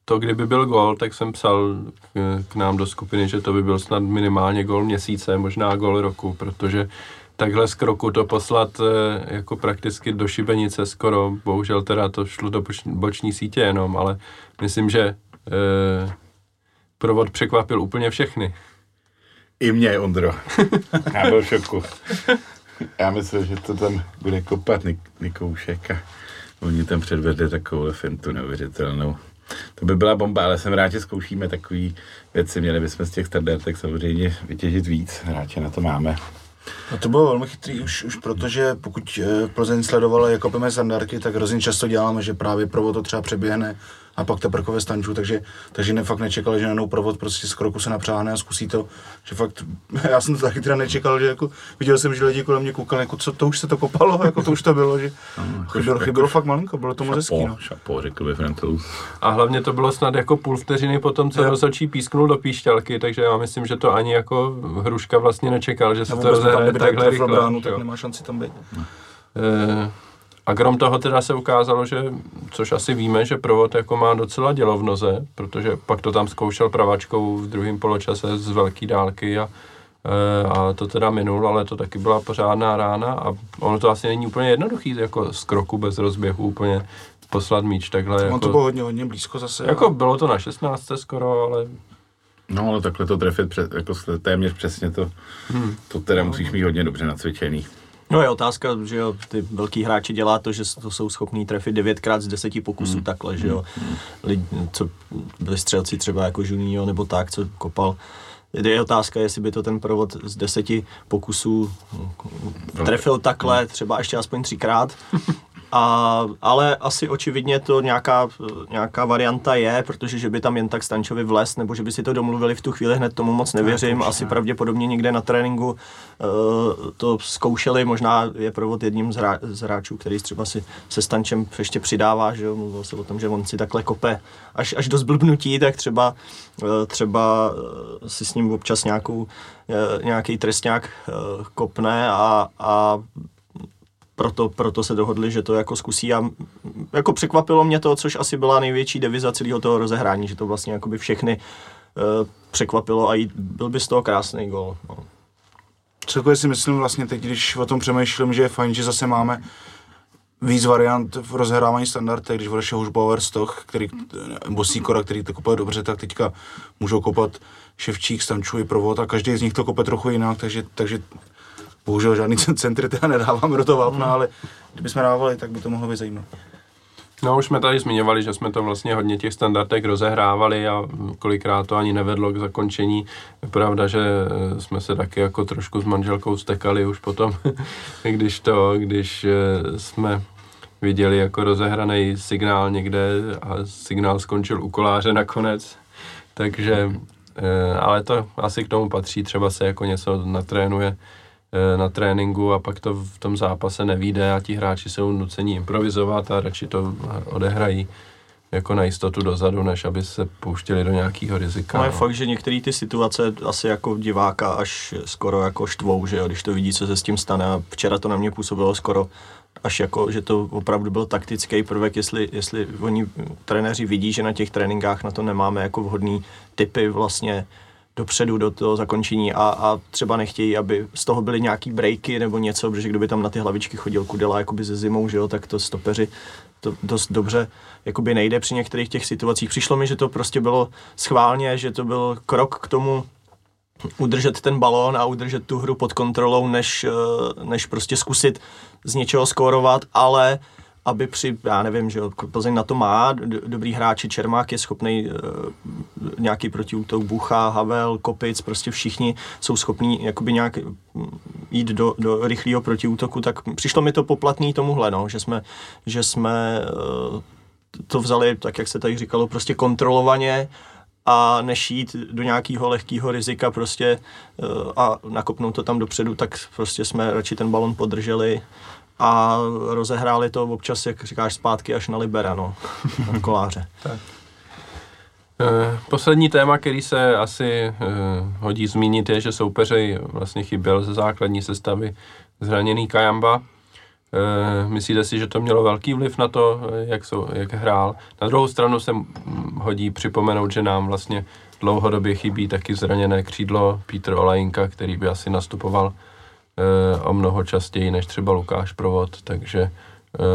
to, kdyby byl gol, tak jsem psal k, k nám do skupiny, že to by byl snad minimálně gol měsíce, možná gol roku, protože takhle z kroku to poslat eh, jako prakticky do šibenice skoro. Bohužel teda to šlo do boční sítě jenom, ale myslím, že eh, provod překvapil úplně všechny. I mě, Ondro. Já byl v šoku. Já myslím, že to tam bude kopat Nik- Nikoušek a oni tam předvedli takovou fintu neuvěřitelnou. To by byla bomba, ale jsem rád, že zkoušíme takové věci. Měli bychom z těch standardek samozřejmě vytěžit víc. Rád, že na to máme. No to bylo velmi chytrý už, už protože pokud eh, Plzeň sledovala jako píme standardky, tak hrozně často děláme, že právě provod to třeba přeběhne a pak teprve ve stanču, takže, takže ne, fakt nečekali, že najednou provod prostě z kroku se napřáhne a zkusí to, že fakt, já jsem to taky teda nečekal, že jako, viděl jsem, že lidi kolem mě koukali, jako co, to už se to kopalo, jako to už to bylo, že No, chybilo, jako chybilo fakt malinko, bylo to moc hezký, no. šapo, řekl by Francouz. A hlavně to bylo snad jako půl vteřiny potom, co Jo. rozhodčí písknul do píšťalky, takže já myslím, že to ani jako Hruška vlastně nečekal, že se Nebo to rozehraje nebyl takhle rychle. bránu, tak nemá šanci tam být. Eh, A krom toho teda se ukázalo, že, což asi víme, že provod jako má docela dělo v noze, protože pak to tam zkoušel pravačkou v druhém poločase z velké dálky a, eh, a to teda minul, ale to taky byla pořádná rána a ono to asi není úplně jednoduchý, jako z kroku bez rozběhu úplně poslat míč takhle. On jako, to bylo hodně, hodně blízko zase. jako bylo to na 16 skoro, ale No, ale takhle to trefit přes, jako téměř přesně to, hmm. to teda musíš mít hodně dobře nacvičený. No je otázka, že jo, ty velký hráči dělá to, že to jsou schopní trefit 9krát z 10 pokusů Hmm. takhle, že jo. Lidi, co byli střelci třeba jako Juninho nebo tak, co kopal. Je otázka, jestli by to ten provod z deseti pokusů trefil takhle, třeba ještě aspoň třikrát. A, ale asi očividně to nějaká, nějaká varianta je, protože že by tam jen tak Stančovi vles, nebo že by si to domluvili v tu chvíli hned, tomu moc nevěřím. Asi pravděpodobně někde na tréninku uh, to zkoušeli, možná je provod jedním z, hra, z hráčů, který třeba si se Stančem ještě přidává, že jo, mluvil se o tom, že on si takhle kope až, až do zblbnutí, tak třeba, uh, třeba uh, si s ním občas nějakou, uh, nějaký trestňák uh, kopne a, a proto, proto se dohodli, že to jako zkusí a jako překvapilo mě to, což asi byla největší deviza celého toho rozehrání, že to vlastně jakoby všechny uh, překvapilo a jí, byl by z toho krásný gol. No. Celkově si myslím vlastně teď, když o tom přemýšlím, že je fajn, že zase máme víc variant v rozhrávání standardech, když odešel Bauer Stoch, který, nebo Sikora, který to kopal dobře, tak teďka můžou kopat Ševčík, Stanču i Provod a každý z nich to kope trochu jinak, takže, takže bohužel žádný centry teda nedáváme do toho vápna, ale kdybychom dávali, tak by to mohlo být zajímavé. No už jsme tady zmiňovali, že jsme to vlastně hodně těch standardek rozehrávali a kolikrát to ani nevedlo k zakončení. Je pravda, že eh, jsme se taky jako trošku s manželkou stekali už potom, když to, když eh, jsme viděli jako rozehraný signál někde a signál skončil u koláře nakonec. Takže, eh, ale to asi k tomu patří, třeba se jako něco natrénuje na tréninku a pak to v tom zápase nevíde a ti hráči jsou nuceni improvizovat a radši to odehrají jako na jistotu dozadu, než aby se pouštěli do nějakého rizika. No je fakt, že některé ty situace asi jako diváka až skoro jako štvou, že jo, když to vidí, co se s tím stane a včera to na mě působilo skoro až jako, že to opravdu byl taktický prvek, jestli, jestli oni trenéři vidí, že na těch tréninkách na to nemáme jako vhodný typy vlastně dopředu do toho zakončení a, a třeba nechtějí, aby z toho byly nějaký breaky nebo něco, protože kdyby tam na ty hlavičky chodil Kudela jakoby ze zimou, že jo, tak to stopeři to dost dobře jakoby nejde při některých těch situacích. Přišlo mi, že to prostě bylo schválně, že to byl krok k tomu udržet ten balón a udržet tu hru pod kontrolou, než, eh, než prostě zkusit z něčeho skórovat, ale aby při, já nevím, že Plzeň na to má dobrý hráči, Čermák je schopný uh, nějaký protiútok, Bucha, Havel, Kopic, prostě všichni jsou schopní jakoby nějak mm, jít do, do rychlého protiútoku, tak přišlo mi to poplatný tomuhle, no, že jsme, že jsme uh, to vzali, tak jak se tady říkalo, prostě kontrolovaně a než jít do nějakého lehkého rizika prostě uh, a nakopnout to tam dopředu, tak prostě jsme radši ten balon podrželi a rozehráli to občas, jak říkáš, zpátky až na Libera, no, na koláře. Eh, Poslední téma, který se asi eh, hodí zmínit, je, že soupeři vlastně chyběl ze základní sestavy zraněný Kajamba. Eh, Myslíte si, že to mělo velký vliv na to, jak, jsou, jak hrál? Na druhou stranu se hodí připomenout, že nám vlastně dlouhodobě chybí taky zraněné křídlo Petr Olajinka, který by asi nastupoval o mnoho častěji než třeba Lukáš Provod, takže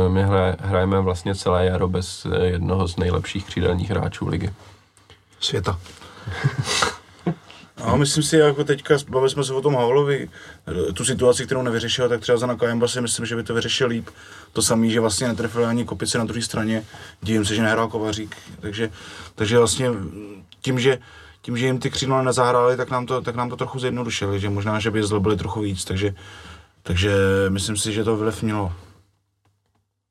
my hrajeme vlastně celé jaro bez jednoho z nejlepších křídelních hráčů ligy. Světa. A myslím si, jako teďka bavili jsme se o tom Havlovi, tu situaci, kterou nevyřešil, tak třeba za Nakajemba si myslím, že by to vyřešil líp. To samý, že vlastně netrefil ani kopice na druhé straně, divím se, že nehrál Kovařík. Takže, takže vlastně tím, že tím, že jim ty křídla nezahráli, tak nám to, tak nám to trochu zjednodušili, že možná, že by zlobili trochu víc, takže, takže myslím si, že to vliv mělo.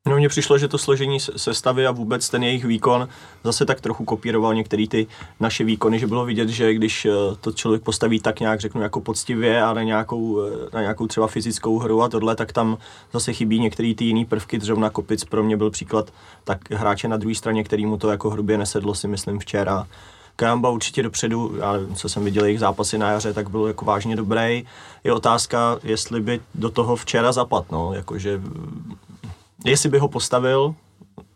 No mně přišlo, že to složení sestavy a vůbec ten jejich výkon zase tak trochu kopíroval některé ty naše výkony, že bylo vidět, že když eh, to člověk postaví tak nějak, řeknu, jako poctivě a na nějakou, eh, na nějakou třeba fyzickou hru a tohle, tak tam zase chybí některé ty jiné prvky, zrovna Kopic pro mě byl příklad tak hráče na druhé straně, který mu to jako hrubě nesedlo, si myslím včera. Kajamba určitě dopředu, já co jsem viděl jejich zápasy na jaře, tak byl jako vážně dobrý. Je otázka, jestli by do toho včera zapad, no, jakože jestli by ho postavil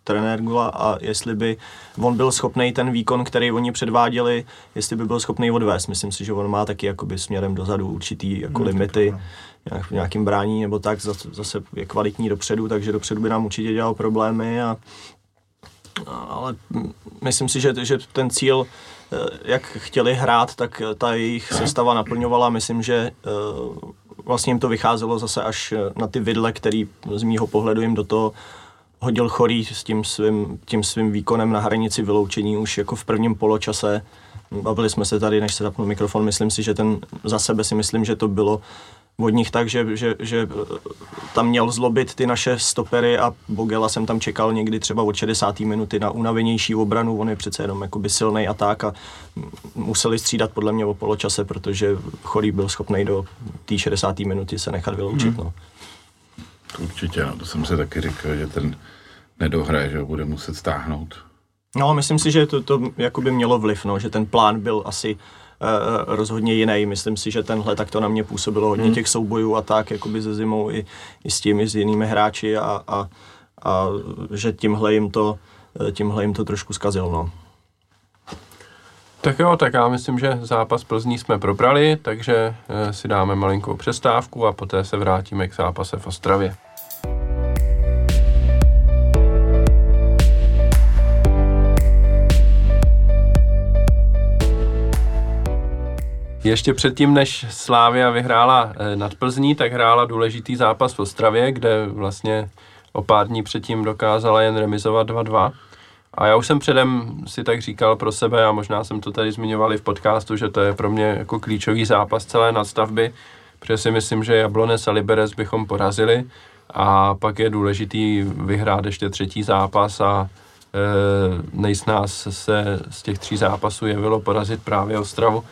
trenér Gula a jestli by on byl schopný ten výkon, který oni předváděli, jestli by byl schopný odvést. Myslím si, že on má taky jakoby směrem dozadu určitý jako hmm, limity v nějakým brání nebo tak, zase je kvalitní dopředu, takže dopředu by nám určitě dělal problémy a ale myslím si, že, že ten cíl, eh, jak chtěli hrát, tak ta jejich sestava naplňovala. Myslím, že eh, vlastně jim to vycházelo zase až eh, na ty vidle, který z mýho pohledu jim do toho hodil chorý s tím svým, tím svým výkonem na hranici vyloučení už jako v prvním poločase. Bavili jsme se tady, než se zapnul mikrofon, myslím si, že ten za sebe si myslím, že to bylo od nich tak, že, že, že eh, tam měl zlobit ty naše stopery a Bogela jsem tam čekal někdy třeba od 60. minuty na unavenější obranu, on je přece jenom jakoby silný a tak a museli střídat podle mě o poločase, protože Chorý byl schopný do té 60. minuty se nechat vyloučit. Hmm. No. Určitě, no, to jsem si taky říkal, že ten nedohraje, že ho bude muset stáhnout. No, myslím si, že to, to jakoby mělo vliv, no, že ten plán byl asi uh, rozhodně jiný. Myslím si, že tenhle tak to na mě působilo hodně hmm. těch soubojů a tak, jakoby ze zimou i, i s těmi, s jinými hráči a, a, a že tímhle jim to, eh, tímhle jim to trošku zkazil, no. Tak jo, tak já myslím, že zápas Plzní jsme probrali, takže si dáme malinkou přestávku a poté se vrátíme k zápase v Ostravě. Ještě předtím, než Slávia vyhrála eh, nad Plzní, tak hrála důležitý zápas v Ostravě, kde vlastně o pár dní předtím dokázala jen remizovat 2-2. A já už jsem předem si tak říkal pro sebe a možná jsem to tady zmiňoval i v podcastu, že to je pro mě jako klíčový zápas celé nadstavby, protože si myslím, že Jablones a Liberec bychom porazili a pak je důležitý vyhrát ještě třetí zápas a e, nejsnáz se z těch tří zápasů jevilo porazit právě Ostravu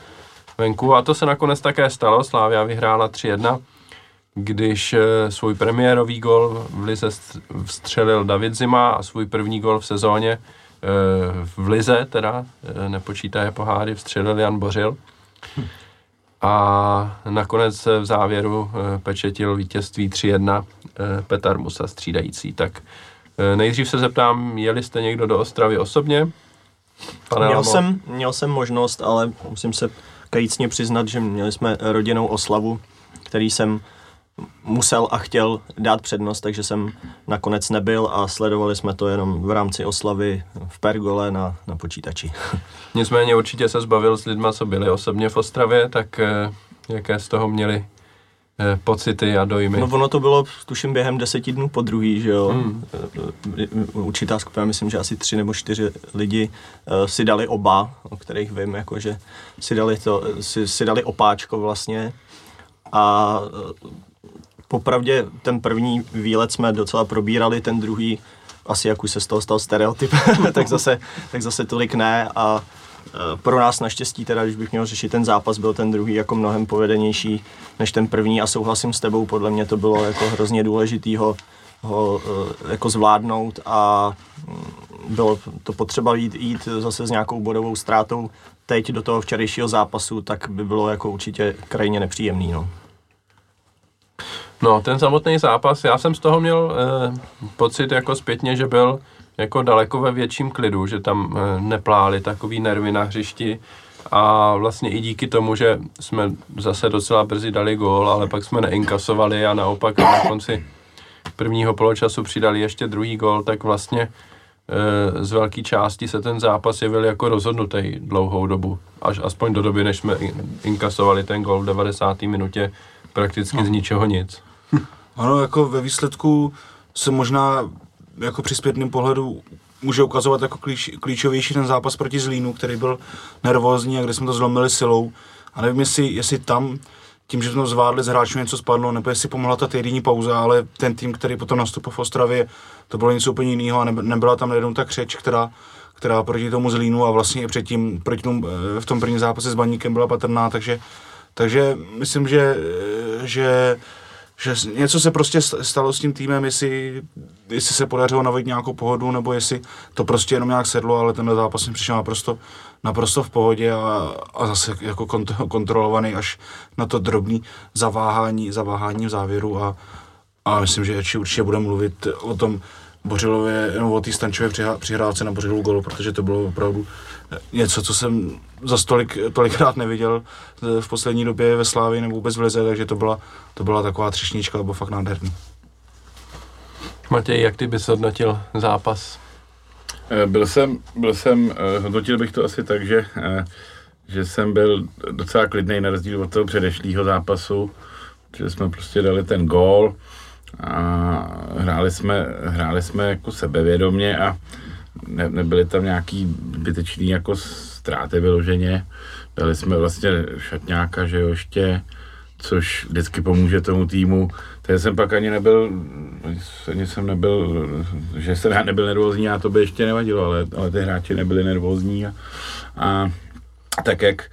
venku a to se nakonec také stalo. Slávia vyhrála 3-1, když eh, svůj premiérový gol v Lize vstřelil David Zima a svůj první gol v sezóně eh, v Lize, teda eh, nepočítaje poháry, vstřelil Jan Bořil. A nakonec v závěru pečetil vítězství 3-1 Petar Musa střídající. Tak nejdřív se zeptám, jeli jste někdo do Ostravy osobně? Pane měl, jsem, měl jsem možnost, ale musím se kajícně přiznat, že měli jsme rodinnou oslavu, který jsem musel a chtěl dát přednost, takže jsem nakonec nebyl a sledovali jsme to jenom v rámci oslavy v Pergole na, na počítači. Nicméně určitě se zbavil s lidma, co byli osobně v Ostravě, tak eh, jaké z toho měli pocity a dojmy. No ono to bylo, tuším, během deseti dnů po druhý, že jo. Hmm. Určitá skupina, myslím, že asi tři nebo čtyři lidi si dali oba, o kterých vím, jakože si dali, to, si, si dali opáčko vlastně. A popravdě ten první výlet jsme docela probírali, ten druhý asi jak už se z toho stal stereotyp, tak, zase, tak zase tolik ne a Eh, pro nás naštěstí teda, když bych měl řešit ten zápas, byl ten druhý jako mnohem povedenější než ten první a souhlasím s tebou, podle mě to bylo jako hrozně důležitý ho, eh, jako zvládnout a mm, bylo to potřeba jít, jít zase s nějakou bodovou ztrátou teď do toho včerejšího zápasu, tak by bylo jako určitě krajně nepříjemný. No. No, ten samotný zápas, já jsem z toho měl eh, pocit jako zpětně, že byl jako daleko ve větším klidu, že tam eh, nepláli takový nervy na hřišti a vlastně i díky tomu, že jsme zase docela brzy dali gól, ale pak jsme neinkasovali a naopak na konci prvního poločasu přidali ještě druhý gól, tak vlastně e, z velké části se ten zápas jevil jako rozhodnutý dlouhou dobu. Až aspoň do doby, než jsme inkasovali ten gól v 90. minutě prakticky no. z ničeho nic. Ano, jako ve výsledku se možná jako při zpětném pohledu může ukazovat jako klíč, klíčovější ten zápas proti Zlínu, který byl nervózní a kde jsme to zlomili silou. A nevím, jestli, jestli tam tím, že jsme zvládli z hráčů něco spadlo, nebo jestli pomohla ta týdenní pauza, ale ten tým, který potom nastupoval v Ostravě, to bylo něco úplně jiného a nebyla tam nejenom ta křeč, která, která proti tomu Zlínu a vlastně i předtím proti tomu, eh, v tom prvním zápase s Baníkem byla patrná, takže, takže myslím, že, že že něco se prostě stalo s tím týmem, jestli, jestli se podařilo navojit nějakou pohodu, nebo jestli to prostě jenom nějak sedlo, ale ten zápas mi přišel naprosto, naprosto v pohodě a, a zase jako kont, kontrolovaný až na to drobný zaváhání, zaváhání v závěru a, a myslím, že určitě budeme mluvit o tom Bořilově, nebo o té Stančové přihrávce na Bořilovu golu, protože to bylo opravdu něco, co jsem za tolik, tolikrát neviděl v poslední době ve Slávii nebo vůbec v Lize, takže to byla, to byla taková třešnička, nebo fakt nádherný. Matěj, jak ty bys hodnotil zápas? Eh, byl jsem, byl jsem, eh, hodnotil bych to asi tak, že, eh, že jsem byl docela klidný na rozdíl od toho předešlého zápasu, že jsme prostě dali ten gól a hráli jsme, hráli jsme jako sebevědomě a ne, nebyly tam nějaký zbytečný jako ztráty vyloženě. Dali jsme vlastně šatňáka, že jo, ještě, což vždycky pomůže tomu týmu. Takže jsem pak ani nebyl, ani jsem nebyl, že se nebyl nervózní a to by ještě nevadilo, ale, ale ty hráči nebyli nervózní a, a tak jak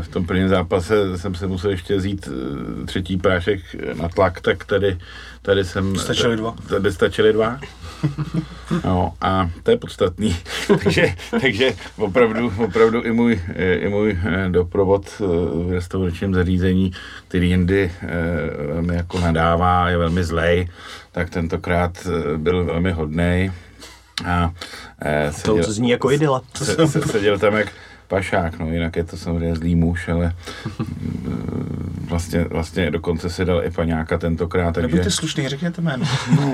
v tom prvním zápase jsem se musel ještě vzít eh, třetí prášek na tlak, tak tady, tady jsem... Stačili dva. Tady stačili dva. No a to je podstatný. takže, takže opravdu, opravdu i můj, eh, i můj doprovod v restauračním zařízení, který jindy velmi jako nadává, je velmi zlej, tak tentokrát byl velmi hodnej. A, seděl, to zní jako idyla. Se, se, seděl tam jak pašák, no jinak je to samozřejmě zlý muž, ale mm, vlastně, vlastně dokonce si dal i paňáka tentokrát, takže... Nebuďte slušný, řekněte jméno. No,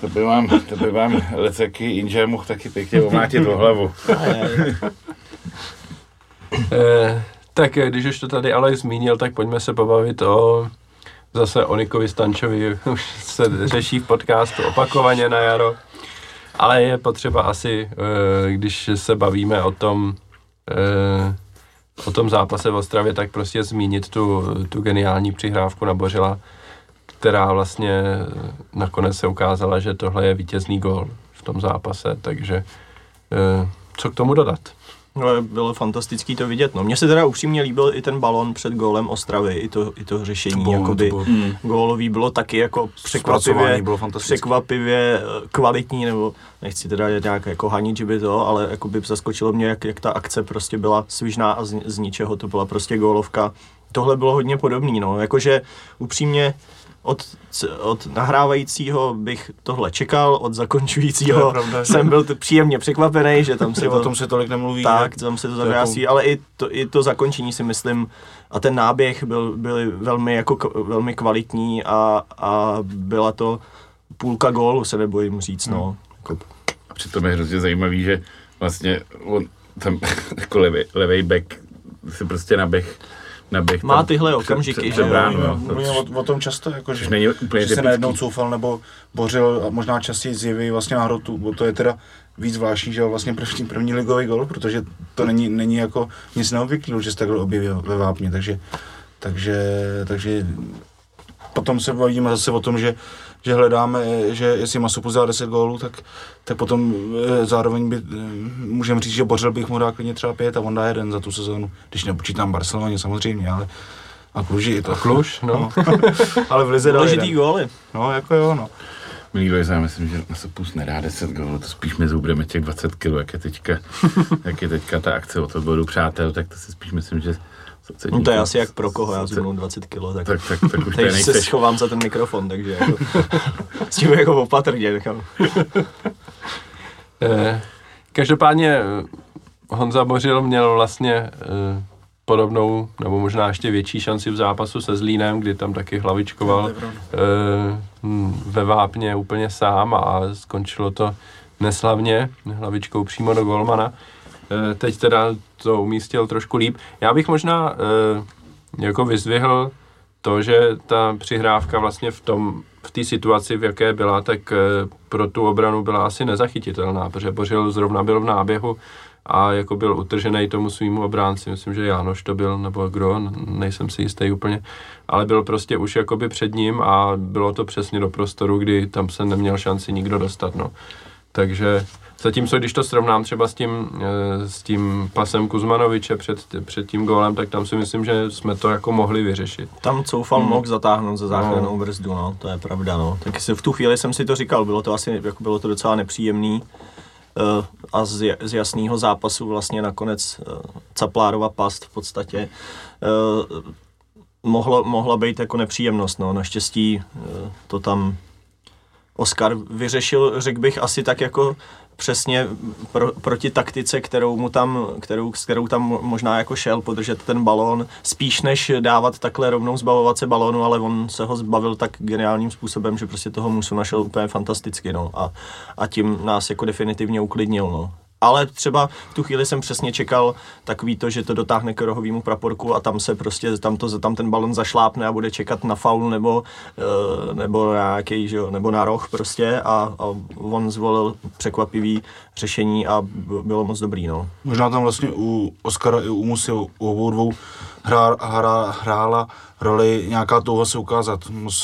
to by vám, to by vám Leceky Inže mohl taky pěkně omlátit o hlavu. eh, tak když už to tady Alej zmínil, tak pojďme se pobavit o zase o Nikovi Stančovi, už se řeší v podcastu opakovaně na jaro. Ale je potřeba asi, eh, když se bavíme o tom, eh, o tom zápase v Ostravě, tak prostě zmínit tu, tu geniální přihrávku na Bořila, která vlastně nakonec se ukázala, že tohle je vítězný gol v tom zápase, takže eh, co k tomu dodat? No, bylo fantastický to vidět. No, mně se teda upřímně líbil i ten balon před gólem Ostravy, i to, i to řešení, to bylo, jakoby to bylo, mm. gólový bylo taky jako překvapivě, bylo překvapivě eh, kvalitní, nebo nechci teda nějak jako hanit, že by to, ale jako by zaskočilo mě, jak, jak ta akce prostě byla svižná a z, z ničeho to byla prostě gólovka. Tohle bylo hodně podobný, no, jakože upřímně od, od nahrávajícího bych tohle čekal, od zakončujícího pravda, jsem byl t- příjemně překvapený, že tam se to, o tom se tolik nemluví. Tak, tam se to zavrásí, jako... ale i to, i to zakončení si myslím, a ten náběh byl, byl velmi, jako, velmi kvalitní a, a byla to půlka gólu, se nebojím říct, no. Hmm. Jako... A přitom je hrozně zajímavý, že vlastně on tam jako levý, levý back si prostě naběh naběh Má tyhle okamžiky, že bránu, jo. Mluvím o, o, tom často, jako, že, není úplně že se najednou coufal nebo bořil a možná častěji zjeví vlastně na hrotu, bo to je teda víc zvláštní, že vlastně první, první ligový gol, protože to není, není jako nic neobvyklého, že se takhle objevil ve vápně, takže, takže, takže potom se bavíme zase o tom, že že hledáme, že jestli Masupu dá 10 gólů, tak, tak potom eh, zároveň by, eh, můžeme říct, že Bořil bych mu dal klidně třeba pět a on dá jeden za tu sezónu, když nepočítám Barceloně samozřejmě, ale a Kluži i to. A Kluž, no. no. ale v Lize dal jeden. góly. No, jako jo, no. Milí já myslím, že Masopus nedá 10 gólů, to spíš my zoubudeme těch 20 kg, jak je teďka, jak je teďka ta akce o to bodu přátel, tak to si spíš myslím, že no to je asi jak pro koho, já zhruba 20 kg, tak, tak, tak, tak už teď se schovám za ten mikrofon, takže jako, s tím jako opatrně nechám. Eh, každopádně eh, Honza Bořil měl vlastně eh, podobnou, nebo možná ještě větší šanci v zápasu se Zlínem, kdy tam taky hlavičkoval eh, hm, ve vápně úplně sám a skončilo to neslavně, hlavičkou přímo do golmana. Eh, teď teda to umístil trošku líp. Já bych možná eh, jako vyzvihl to, že ta přihrávka vlastně v tom v té situaci, v jaké byla, tak eh, pro tu obranu byla asi nezachytitelná, protože Bořil zrovna byl v náběhu a jako byl utržený tomu svýmu obránci, myslím, že Jánoš to byl, nebo kdo, nejsem si jistý úplně, ale byl prostě už jakoby před ním a bylo to přesně do prostoru, kdy tam se neměl šanci nikdo dostat, no. Takže Zatímco když to srovnám třeba s tím, eh, s tím pasem Kuzmanoviče před, před tím gólem, tak tam si myslím, že jsme to jako mohli vyřešit. Tam coufal hmm. mohl zatáhnout za záchrannou no. brzdu, no, to je pravda, no. Tak si v tu chvíli jsem si to říkal, bylo to asi, jako bylo to docela nepříjemný. Uh, a z, z jasného zápasu vlastně nakonec uh, Caplárova past v podstatě mohlo, mohla být jako nepříjemnost, no. Naštěstí to tam Oscar vyřešil, řekl bych, asi tak jako přesně pro, proti taktice, kterou mu tam, kterou, s kterou tam možná jako šel podržet ten balón, spíš než dávat takhle rovnou zbavovat se balónu, ale on se ho zbavil tak geniálním způsobem, že prostě toho musu našel úplně fantasticky, no, a, a tím nás jako definitivně uklidnil, no ale třeba v tu chvíli jsem přesně čekal takový to, že to dotáhne k rohovému praporku a tam se prostě, tam, to, tam ten balon zašlápne a bude čekat na faul nebo, uh, nebo na nějaký, že jo, nebo na roh prostě a, a on zvolil překvapivý řešení a bylo moc dobrý, no. Možná tam vlastně u Oscara i u Musy, u obou dvou hrá, hrá, hrála roli nějaká touha se ukázat.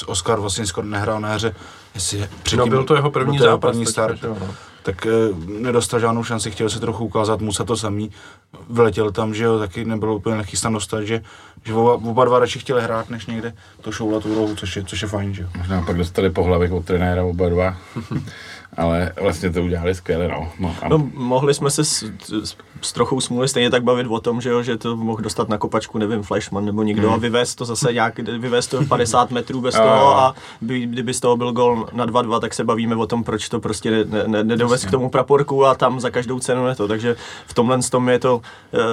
Oscar vlastně skoro nehrál na hře, jestli předtím, no byl to jeho první zápas, první start. Tak, no tak e, nedostal žádnou šanci, chtěl se trochu ukázat, Musa to samý, vyletěl tam, že jo, taky nebylo úplně nechystán dostat, že, že oba, oba dva radši chtěli hrát, než někde to šoulat tu rohu, což je, což je fajn, že jo. Možná pak dostali po hlavě od trenéra oba dva. ale vlastně to udělali skvěle, no. no, no mohli jsme se s, s, s trochou smůly stejně tak bavit o tom, že, jo, že to mohl dostat na kopačku, nevím, Flashman nebo někdo hmm. a vyvést to zase nějak, vyvést to 50 metrů bez toho a by, kdyby z toho byl gol na 2-2, tak se bavíme o tom, proč to prostě ne, ne, nedovez k tomu praporku a tam za každou cenu ne to, takže v tomhle tom je to uh,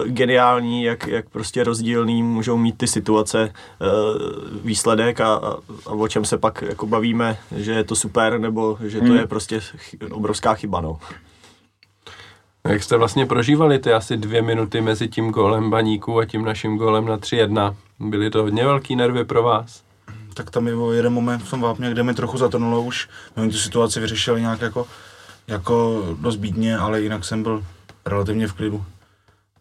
geniální, jak, jak prostě rozdílný můžou mít ty situace uh, výsledek a, a, a o čem se pak jako bavíme, že je to super nebo že to hmm. je prostě obrovská chyba, no. Jak jste vlastně prožívali ty asi dvě minuty mezi tím gólem Baníku a tím naším gólem na 3-1? Byly to hodně velký nervy pro vás? Tak tam je jeden moment v tom vápně, kde mi trochu zatrnulo už. My tu situaci vyřešili nějak jako, jako dost bídně, ale jinak jsem byl relativně v klidu.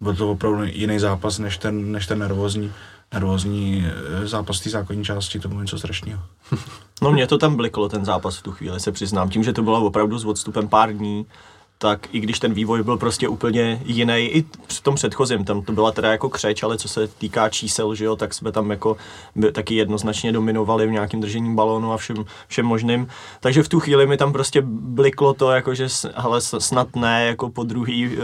Byl to opravdu jiný zápas než ten, než ten nervózní nervózní eh, zápas té základní části, to bylo něco strašného. No mě to tam bliklo, ten zápas v tu chvíli, se přiznám. Tím, že to bylo opravdu s odstupem pár dní, tak i když ten vývoj byl prostě úplně jiný, i v tom předchozím, tam to byla teda jako křeč, ale co se týká čísel, že jo, tak jsme tam jako taky jednoznačně dominovali v nějakém držení balónu a všem, všem možným. Takže v tu chvíli mi tam prostě bliklo to, jako že hele, snad ne, jako po druhý, uh,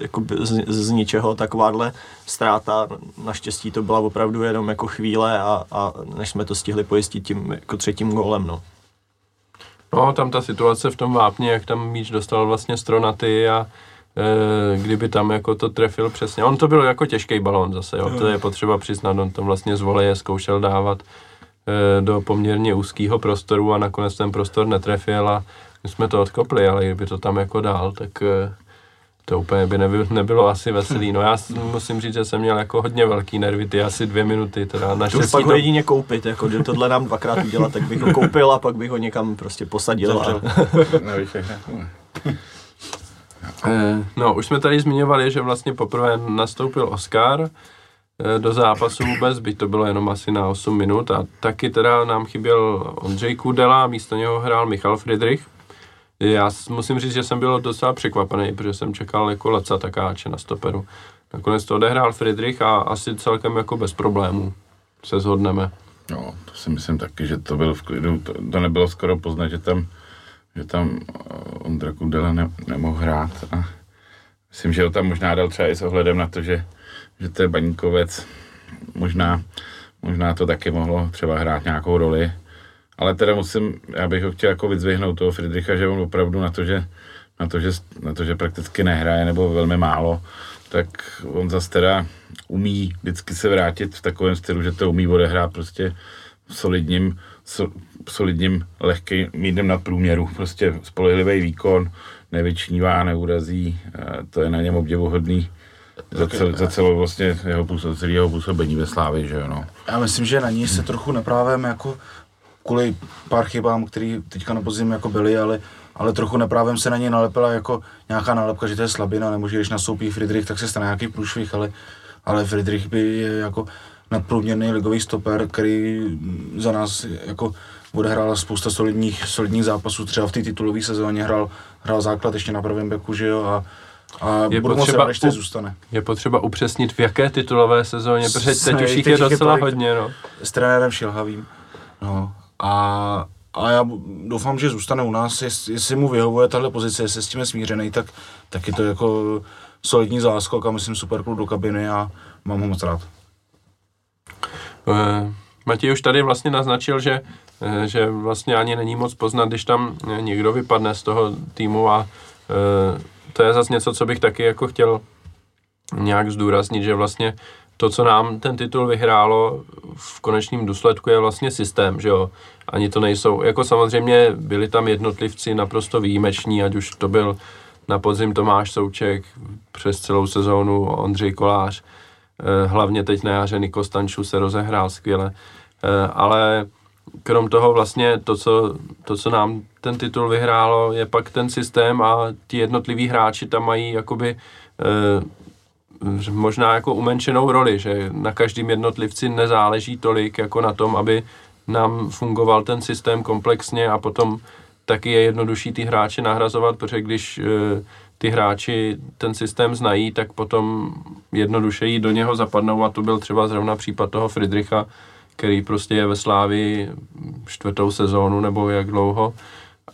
jako z, z, ničeho takováhle ztráta. Naštěstí to byla opravdu jenom jako chvíle a, a než jsme to stihli pojistit tím jako třetím gólem, no. No, tam ta situace v tom vápně, jak tam míč dostal vlastně stronaty a e, kdyby tam jako to trefil přesně. On to byl jako těžký balon zase, jo, to je potřeba přiznat, on tam vlastně z voleje zkoušel dávat e, do poměrně úzkého prostoru a nakonec ten prostor netrefil a my jsme to odkopli, ale kdyby to tam jako dál, tak e, to úplně by nebylo, nebylo asi veselý. No já musím říct, že jsem měl jako hodně velký nervy, ty asi dvě minuty. Teda na to už pak ho jedině koupit, jako tohle nám dvakrát udělat, tak bych ho koupil a pak bych ho někam prostě posadil. A... Eh, no, už jsme tady zmiňovali, že vlastně poprvé nastoupil Oscar eh, do zápasu vůbec, byť to bylo jenom asi na 8 minut a taky teda nám chyběl Ondřej Kudela, místo něho hrál Michal Friedrich. Já musím říct, že jsem byl docela překvapený, protože jsem čekal jako Laca Takáče na stoperu. Nakonec to odehrál Friedrich a asi celkem jako bez problémů se zhodneme. No, to si myslím taky, že to bylo v klidu. To, to nebylo skoro poznat, že tam, že tam eh, Ondra Kudela ne, nemohl hrát. A myslím, že ho tam možná dal třeba i s ohledem na to, že, že to je baníkovec. Možná, možná to taky mohlo třeba hrát nějakou roli ale teda musím, já bych ho chtěl jako vyzvihnout toho Friedricha, že on opravdu na to, že na to, že, na to, že prakticky nehraje nebo velmi málo, tak on zase teda umí vždycky se vrátit v takovém stylu, že to umí odehrát prostě v solidním, solidním lehkým mídem nad průměru. Prostě spolehlivý výkon, nevyčnívá, neurazí, to je na něm obdivuhodný za, cel, za celou vlastně jeho, celý jeho působení ve Slávě, že jo, no. Já myslím, že na ní se trochu neprávem jako kvůli pár chybám, které teďka na podzim jako byly, ale, ale trochu neprávem se na něj nalepila jako nějaká nálepka, že to je slabina, nebo že když nastoupí Friedrich, tak se stane nějaký průšvih, ale, ale Friedrich by je jako nadprůměrný ligový stoper, který za nás jako odehrál spousta solidních, solidních zápasů, třeba v té titulové sezóně hrál, hrál základ ještě na pravém beku, že jo, a, a je potřeba, rád, zůstane. Je potřeba upřesnit, v jaké titulové sezóně, protože teď už jich je docela hodně, no. S trenérem Šilhavým, no. A, a já doufám, že zůstane u nás, jest, jestli mu vyhovuje tahle pozice, jestli s tím je smířený, tak, tak je to jako solidní záskok a myslím super klub do kabiny a mám ho moc rád. Uh, Matěj už tady vlastně naznačil, že, uh, že vlastně ani není moc poznat, když tam někdo vypadne z toho týmu a uh, to je zase něco, co bych taky jako chtěl nějak zdůraznit, že vlastně to, co nám ten titul vyhrálo v konečném důsledku je vlastně systém, že jo. Ani to nejsou, jako samozřejmě byli tam jednotlivci naprosto výjimeční, ať už to byl na podzim Tomáš Souček přes celou sezónu, Ondřej Kolář, eh, hlavně teď na jaře Niko Stanču se rozehrál skvěle, eh, ale krom toho vlastně to co, to, co nám ten titul vyhrálo, je pak ten systém a ti jednotliví hráči tam mají jakoby eh, možná jako umenšenou roli, že na každém jednotlivci nezáleží tolik jako na tom, aby nám fungoval ten systém komplexně a potom taky je jednodušší ty hráče nahrazovat, protože když e, ty hráči ten systém znají, tak potom jednodušeji do něho zapadnou a to byl třeba zrovna případ toho Friedricha, který prostě je ve Slávi čtvrtou sezónu nebo jak dlouho.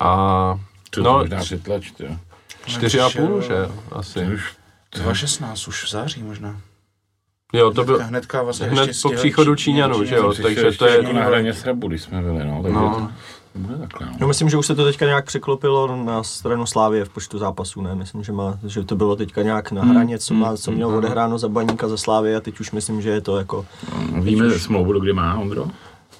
A to no, tlač, čtyři a půl, že asi. Už 2016, už v září možná. Jo, to byl hnedka vlastně hned po příchodu Číňanů, že jo, takže to je... Na hraně Srabu, když jsme byli, no, takže no. to bude takhle. No. no. myslím, že už se to teďka nějak překlopilo na stranu Slávě v počtu zápasů, ne? Myslím, že, má, že to bylo teďka nějak na hraně, co, má, co mělo odehráno za baníka za Slávy a teď už myslím, že je to jako... No, víme už... smlouvu, kdy má, Ondro?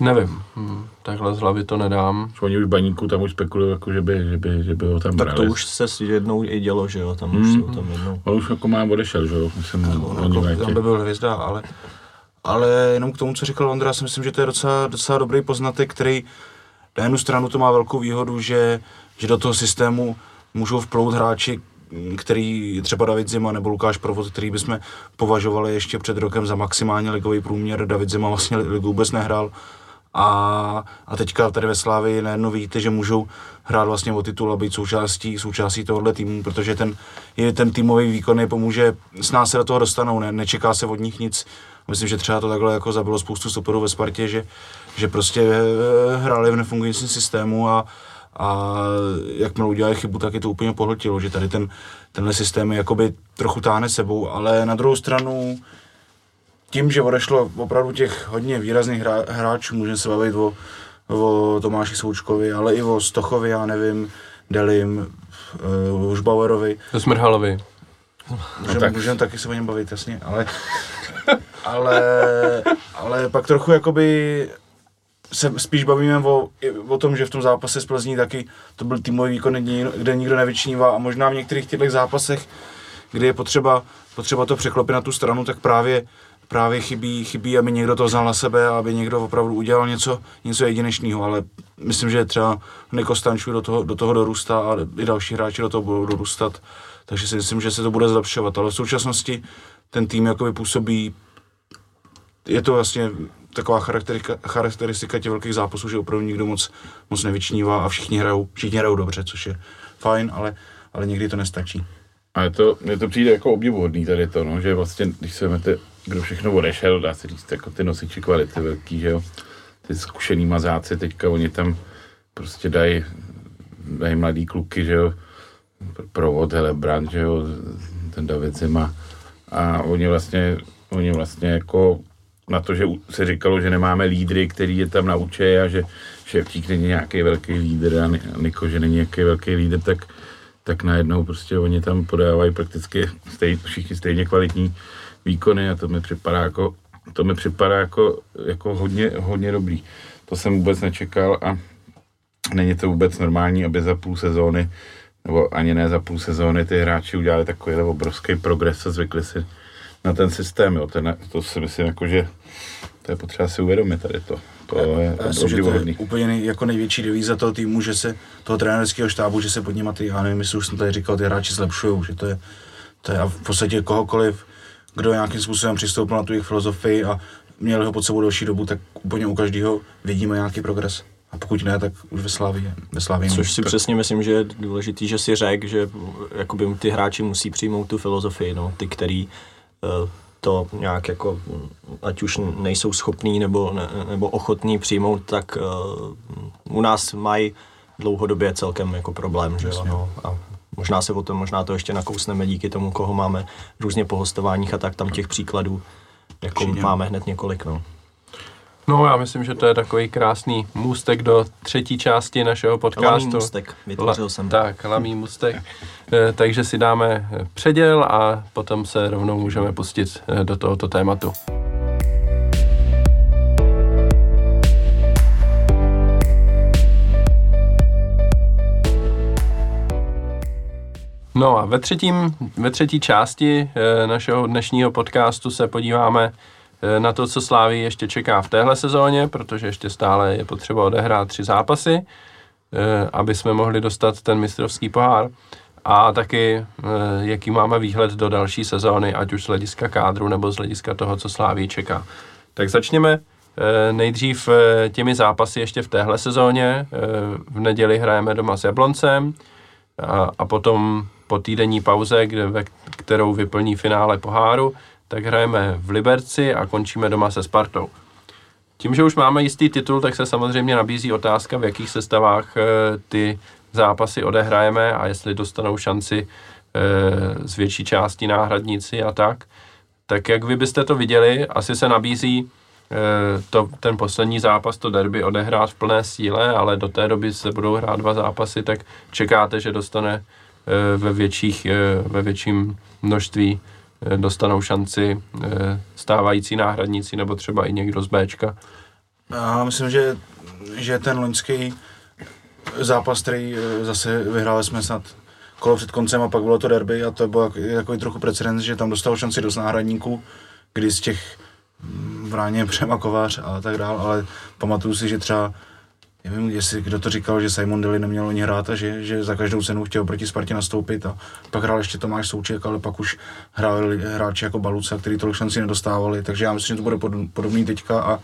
Nevím, hmm, takhle z hlavy to nedám. Oni už baníku tam už spekulují, jako že, by, že, by, že by ho tam Tak brali. to už se jednou i dělo, že jo, tam hmm. už jsou tam jednou. On už jako má odešel, že jo, myslím, no, jako, tam by byl hvězda, ale, ale jenom k tomu, co říkal Ondra, si myslím, že to je docela, docela dobrý poznatek, který na jednu stranu to má velkou výhodu, že, že do toho systému můžou vplout hráči, který třeba David Zima nebo Lukáš Provod, který bychom považovali ještě před rokem za maximálně ligový průměr. David Zima vlastně ligu vůbec nehrál, a, a teďka tady ve Slávii najednou vidíte, že můžou hrát vlastně o titul a být součástí, součástí tohohle týmu, protože ten, je ten týmový výkon je pomůže, s nás se do toho dostanou, ne, nečeká se od nich nic. Myslím, že třeba to takhle jako zabilo spoustu stoperů ve Spartě, že, že prostě eh, hráli v nefungujícím systému a, a jakmile udělali chybu, tak je to úplně pohltilo, že tady ten, tenhle systém je jakoby trochu táhne sebou, ale na druhou stranu tím, že odešlo opravdu těch hodně výrazných hra, hráčů, můžeme se bavit o, o Tomáši Součkovi, ale i o Stochovi, já nevím, Delim, uh, Užbauerovi. Smrhalovi. Můžeme no tak. můžem taky se o něm bavit, jasně, ale, ale, ale pak trochu jakoby se spíš bavíme o, o tom, že v tom zápase s Plzní taky to byl týmový výkon, kde nikdo nevyčnívá a možná v některých těch zápasech, kdy je potřeba, potřeba to překlopit na tu stranu, tak právě právě chybí, chybí, aby někdo to vzal na sebe a aby někdo opravdu udělal něco, něco jedinečného, ale myslím, že třeba Niko Stanču do toho, do toho dorůstá a i další hráči do toho budou dorůstat, takže si myslím, že se to bude zlepšovat, ale v současnosti ten tým jakoby působí, je to vlastně taková charakteristika, charakteristika těch velkých zápasů, že opravdu nikdo moc, moc nevyčnívá a všichni hrajou, všichni hrajou dobře, což je fajn, ale, ale někdy to nestačí. A je to, mně to přijde jako obdivuhodný tady to, no, že vlastně, když se vezmete, kdo všechno odešel, dá se říct, jako ty nosiči kvality velký, že jo, ty zkušený mazáci, teďka oni tam prostě dají dají mladý kluky, že jo, provod Helebrand, že jo, ten David Zima. A oni vlastně, oni vlastně jako na to, že se říkalo, že nemáme lídry, který je tam naučí a že Ševčík není nějaký velký lídr a Niko, že není nějaký velký lídr, tak tak najednou prostě oni tam podávají prakticky stej, všichni stejně kvalitní výkony a to mi připadá jako, to mi připadá jako, jako hodně, hodně dobrý. To jsem vůbec nečekal a není to vůbec normální, aby za půl sezóny nebo ani ne za půl sezóny ty hráči udělali takový obrovský progres a zvykli si na ten systém. Jo. Ten, to si myslím, jako, že to je potřeba si uvědomit tady to. To je Já myslím, že to je úplně nej, jako největší devíza toho týmu, že se, toho trenerského štábu, že se pod nimi ty, já nevím, jestli už jsem tady říkal, ty hráči zlepšují, že to je, to je a v podstatě kohokoliv, kdo nějakým způsobem přistoupil na tu jejich filozofii a měl ho pod sebou delší dobu, tak úplně u každého vidíme nějaký progres. A pokud ne, tak už ve Slávii. Ve Slávii Což si tak... přesně myslím, že je důležitý, že si řekl, že jakoby ty hráči musí přijmout tu filozofii, no, ty, který uh, to nějak jako, ať už nejsou schopní nebo, ne, nebo ochotní přijmout, tak uh, u nás mají dlouhodobě celkem jako problém, že jo, no, a možná se o tom, možná to ještě nakousneme díky tomu, koho máme různě po hostováních a tak tam těch příkladů jako Přijde. máme hned několik, no. No, já myslím, že to je takový krásný můstek do třetí části našeho podcastu. Lamý můstek, vytvořil jsem. Tak, lamý můstek. Eh, takže si dáme předěl a potom se rovnou můžeme pustit eh, do tohoto tématu. No a ve, třetím, ve třetí části eh, našeho dnešního podcastu se podíváme Eh, na to, co Slávy ještě čeká v téhle sezóně, protože ještě stále je potřeba odehrát tři zápasy, eh, aby jsme mohli dostat ten mistrovský pohár a taky jaký máme výhled do další sezóny, ať už z hlediska kádru nebo z hlediska toho, co Sláví čeká. Tak začněme nejdřív těmi zápasy ještě v téhle sezóně. V neděli hrajeme doma s Jabloncem a, a potom po týdenní pauze, kde, ve, kterou vyplní finále poháru, tak hrajeme v Liberci a končíme doma se Spartou. Tím, že už máme jistý titul, tak se samozřejmě nabízí otázka, v jakých sestavách e, ty zápasy odehrajeme a jestli dostanou šanci e, z větší části náhradníci a tak. Tak jak vy byste to viděli, asi se nabízí e, to, ten poslední zápas, to derby odehrát v plné síle, ale do té doby se budou hrát dva zápasy, tak čekáte, že dostane ve, větších, ve větším množství Eh, dostanou šanci eh, stávající náhradníci nebo třeba i někdo z Bčka? Já myslím, že, že ten loňský zápas, který eh, zase vyhráli jsme snad kolo před koncem a pak bylo to derby a to byl takový trochu precedens, že tam dostal šanci dost náhradníků, kdy z těch mm, v ráně Přemakovář a tak dál, ale pamatuju si, že třeba nevím, jestli kdo to říkal, že Simon Deli neměl ani hrát a že, že za každou cenu chtěl proti Spartě nastoupit a pak hrál ještě Tomáš Souček, ale pak už hráli hráči jako Baluca, který tolik šancí nedostávali, takže já myslím, že to bude podobný teďka a,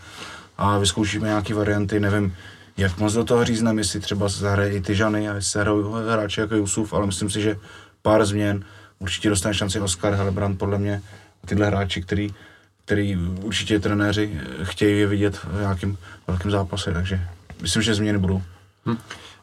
a vyzkoušíme nějaké varianty, nevím, jak moc do toho řízneme, jestli třeba zahraje i Tyžany a jestli se hráči jako Jusuf, ale myslím si, že pár změn, určitě dostane šanci Oskar Helebrand podle mě, tyhle hráči, který, který určitě trenéři chtějí je vidět v nějakém velkém zápase, takže myslím, že změny budou. Hm.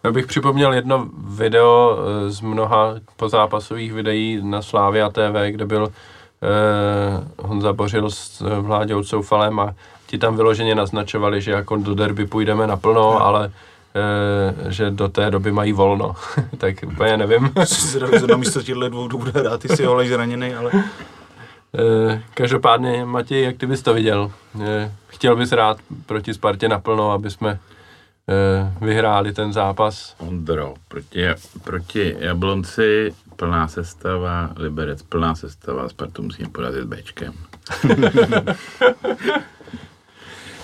Já bych připomněl jedno video eh, z mnoha pozápasových videí na Slávia TV, kde byl eh, Honza Bořil s eh, Vláďou Coufalem a ti tam vyloženě naznačovali, že jako do derby půjdeme naplno, no. ale eh, že do té doby mají volno. tak úplně nevím. Si na místo těchto dvou bude hrát, ty si ho zraněný, ale... Eh, každopádně, Matěj, jak ty bys to viděl? Eh, chtěl bys rád proti Spartě naplno, aby jsme vyhráli ten zápas. Ondro, proti, proti Jablonci plná sestava, Liberec plná sestava, Spartu musíme porazit Bčkem.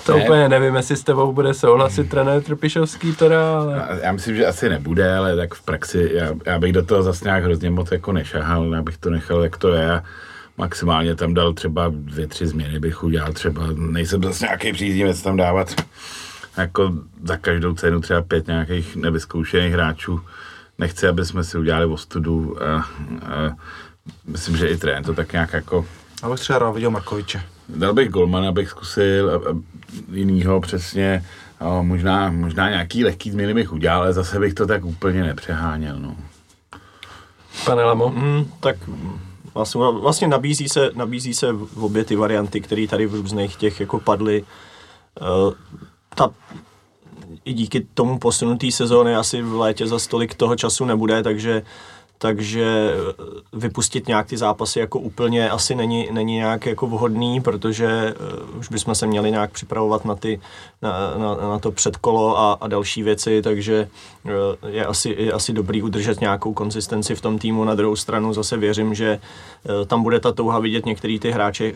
to ne. úplně nevím, jestli s tebou bude souhlasit trenér Trpišovský teda, ale... Já myslím, že asi nebude, ale tak v praxi, já, já bych do toho zase nějak hrozně moc jako nešahal, já bych to nechal, jak to je. Maximálně tam dal třeba dvě, tři změny bych udělal, třeba nejsem zase nějaký příznivec tam dávat jako za každou cenu třeba pět nějakých nevyzkoušených hráčů. Nechci, aby jsme si udělali ostudu. A, a myslím, že i trén to tak nějak jako... Abych třeba rád viděl Markoviče. Dal bych Golmana, abych zkusil a, a jinýho přesně. A možná, možná nějaký lehký změny bych udělal, ale zase bych to tak úplně nepřeháněl. No. Pane Lamo? Mm, tak vlastně, vlastně nabízí, se, nabízí se v obě ty varianty, které tady v různých těch jako padly. Ta i díky tomu posunutý sezóny asi v létě za stolik toho času nebude, takže takže eh, vypustit nějak ty zápasy jako úplně asi není, není nějak jako vhodný, protože uh, už bychom se měli nějak připravovat na, ty, na, na, na to předkolo a, a další věci, takže uh, je, asi, je asi dobrý udržet nějakou konzistenci v tom týmu. Na druhou stranu zase věřím, že tam bude ta touha vidět některý ty hráče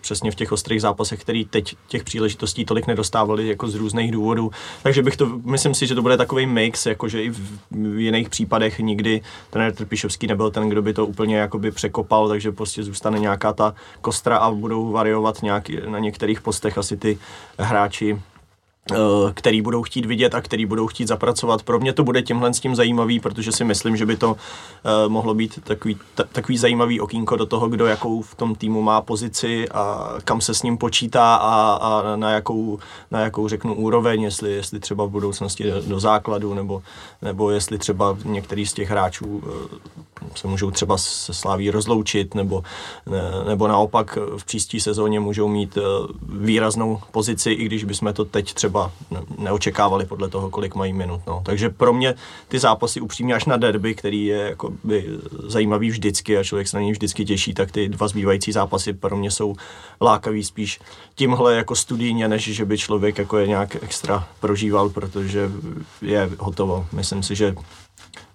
přesně v těch ostrých zápasech, který teď těch příležitostí tolik nedostávali jako z různých důvodů. Takže bych to, myslím si, že to bude takový mix, jakože i v, v jiných případech nikdy ten Trpišovský nebyl ten, kdo by to úplně jakoby překopal, takže prostě zůstane nějaká ta kostra a budou variovat nějak na některých postech asi ty hráči který budou chtít vidět a který budou chtít zapracovat. Pro mě to bude tímhle s tím zajímavý, protože si myslím, že by to uh, mohlo být takový, t- takový zajímavý okýnko do toho, kdo jakou v tom týmu má pozici a kam se s ním počítá a, a na, jakou, na jakou řeknu úroveň, jestli, jestli třeba v budoucnosti do, do základu, nebo, nebo jestli třeba některý z těch hráčů uh, se můžou třeba se Sláví rozloučit, nebo, ne, nebo naopak v příští sezóně můžou mít výraznou pozici, i když bychom to teď třeba třeba neočekávali podle toho, kolik mají minut. No. Takže pro mě ty zápasy upřímně až na derby, který je jako by zajímavý vždycky a člověk se na něj vždycky těší, tak ty dva zbývající zápasy pro mě jsou lákavý spíš tímhle jako studijně, než že by člověk jako je nějak extra prožíval, protože je hotovo. Myslím si, že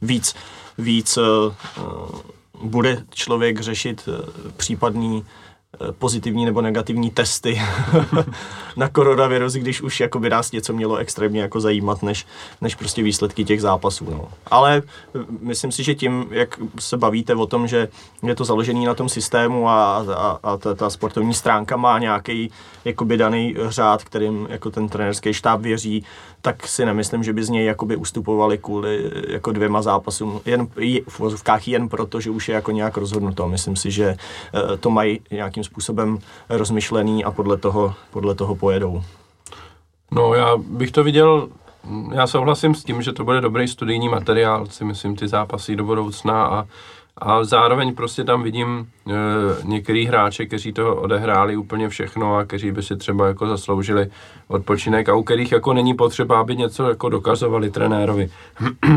víc, víc uh, bude člověk řešit uh, případný Eh, pozitivní nebo negativní testy na koronavirus, když už jako by nás něco mělo extrémně jako zajímat, než, než prostě výsledky těch zápasů. No. Ale myslím si, že tím, jak se bavíte o tom, že je to založený na tom systému a, a, a ta, ta sportovní stránka má nějaký jakoby daný řád, kterým jako ten trenerský štáb věří, tak si nemyslím, že by z něj jakoby ustupovali kvůli jako dvěma zápasům, jen v vozovkách jen proto, že už je jako nějak rozhodnuto. Myslím si, že eh, to mají nějakým způsobem rozmyšlený a podle toho, podle toho pojedou. No já bych to viděl, já souhlasím s tím, že to bude dobrý studijní materiál, si myslím, ty zápasy do budoucna a a zároveň prostě tam vidím e, některý hráče, kteří to odehráli úplně všechno a kteří by si třeba jako zasloužili odpočinek a u kterých jako není potřeba, aby něco jako dokazovali trenérovi.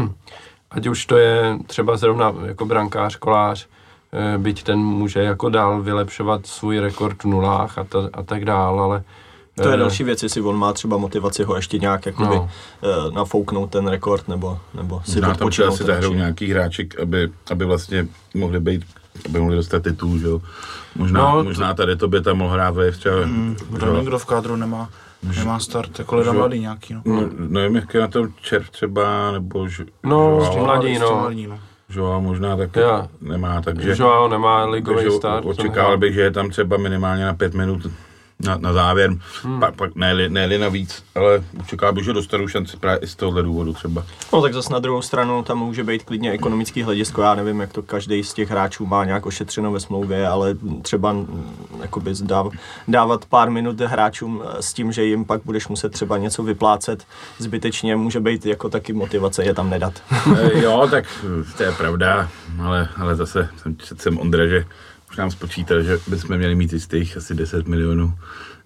Ať už to je třeba zrovna jako brankář, kolář, e, byť ten může jako dál vylepšovat svůj rekord v nulách a, ta, a tak dál, ale to je eh, další věc, jestli on má třeba motivaci ho ještě nějak jakoby, no. uh, nafouknout ten rekord, nebo, nebo si Možná tam třeba si zahrou nějaký hráček, aby, aby vlastně mohli být aby mohli dostat titul, že jo. Možná, no, možná tady to by tam mohl hrát ve třeba. Mm, kdo nikdo v kádru nemá, nemá start, jako leda mladý nějaký, no. no. nevím, jak je na tom červ třeba, nebo... Ž, no, žoá, mladý, no. Mladý, no. Joao možná taky ja. nemá, takže... Joao nemá ligový start. Očekával bych, že je tam třeba minimálně na pět minut na, na závěr, hmm. pak, pak ne, ne navíc, ale čeká bych, že dostanu šanci právě i z tohohle důvodu třeba. No tak zase na druhou stranu tam může být klidně ekonomický hledisko, já nevím, jak to každý z těch hráčů má nějak ošetřeno ve smlouvě, ale třeba jakoby dáv, dávat pár minut hráčům eh, s tím, že jim pak budeš muset třeba něco vyplácet zbytečně, může být jako taky motivace je tam nedat. Eh, jo, tak to je pravda, ale, ale zase jsem, jsem Ondra, že už nám spočítal, že bychom měli mít jistých asi 10 milionů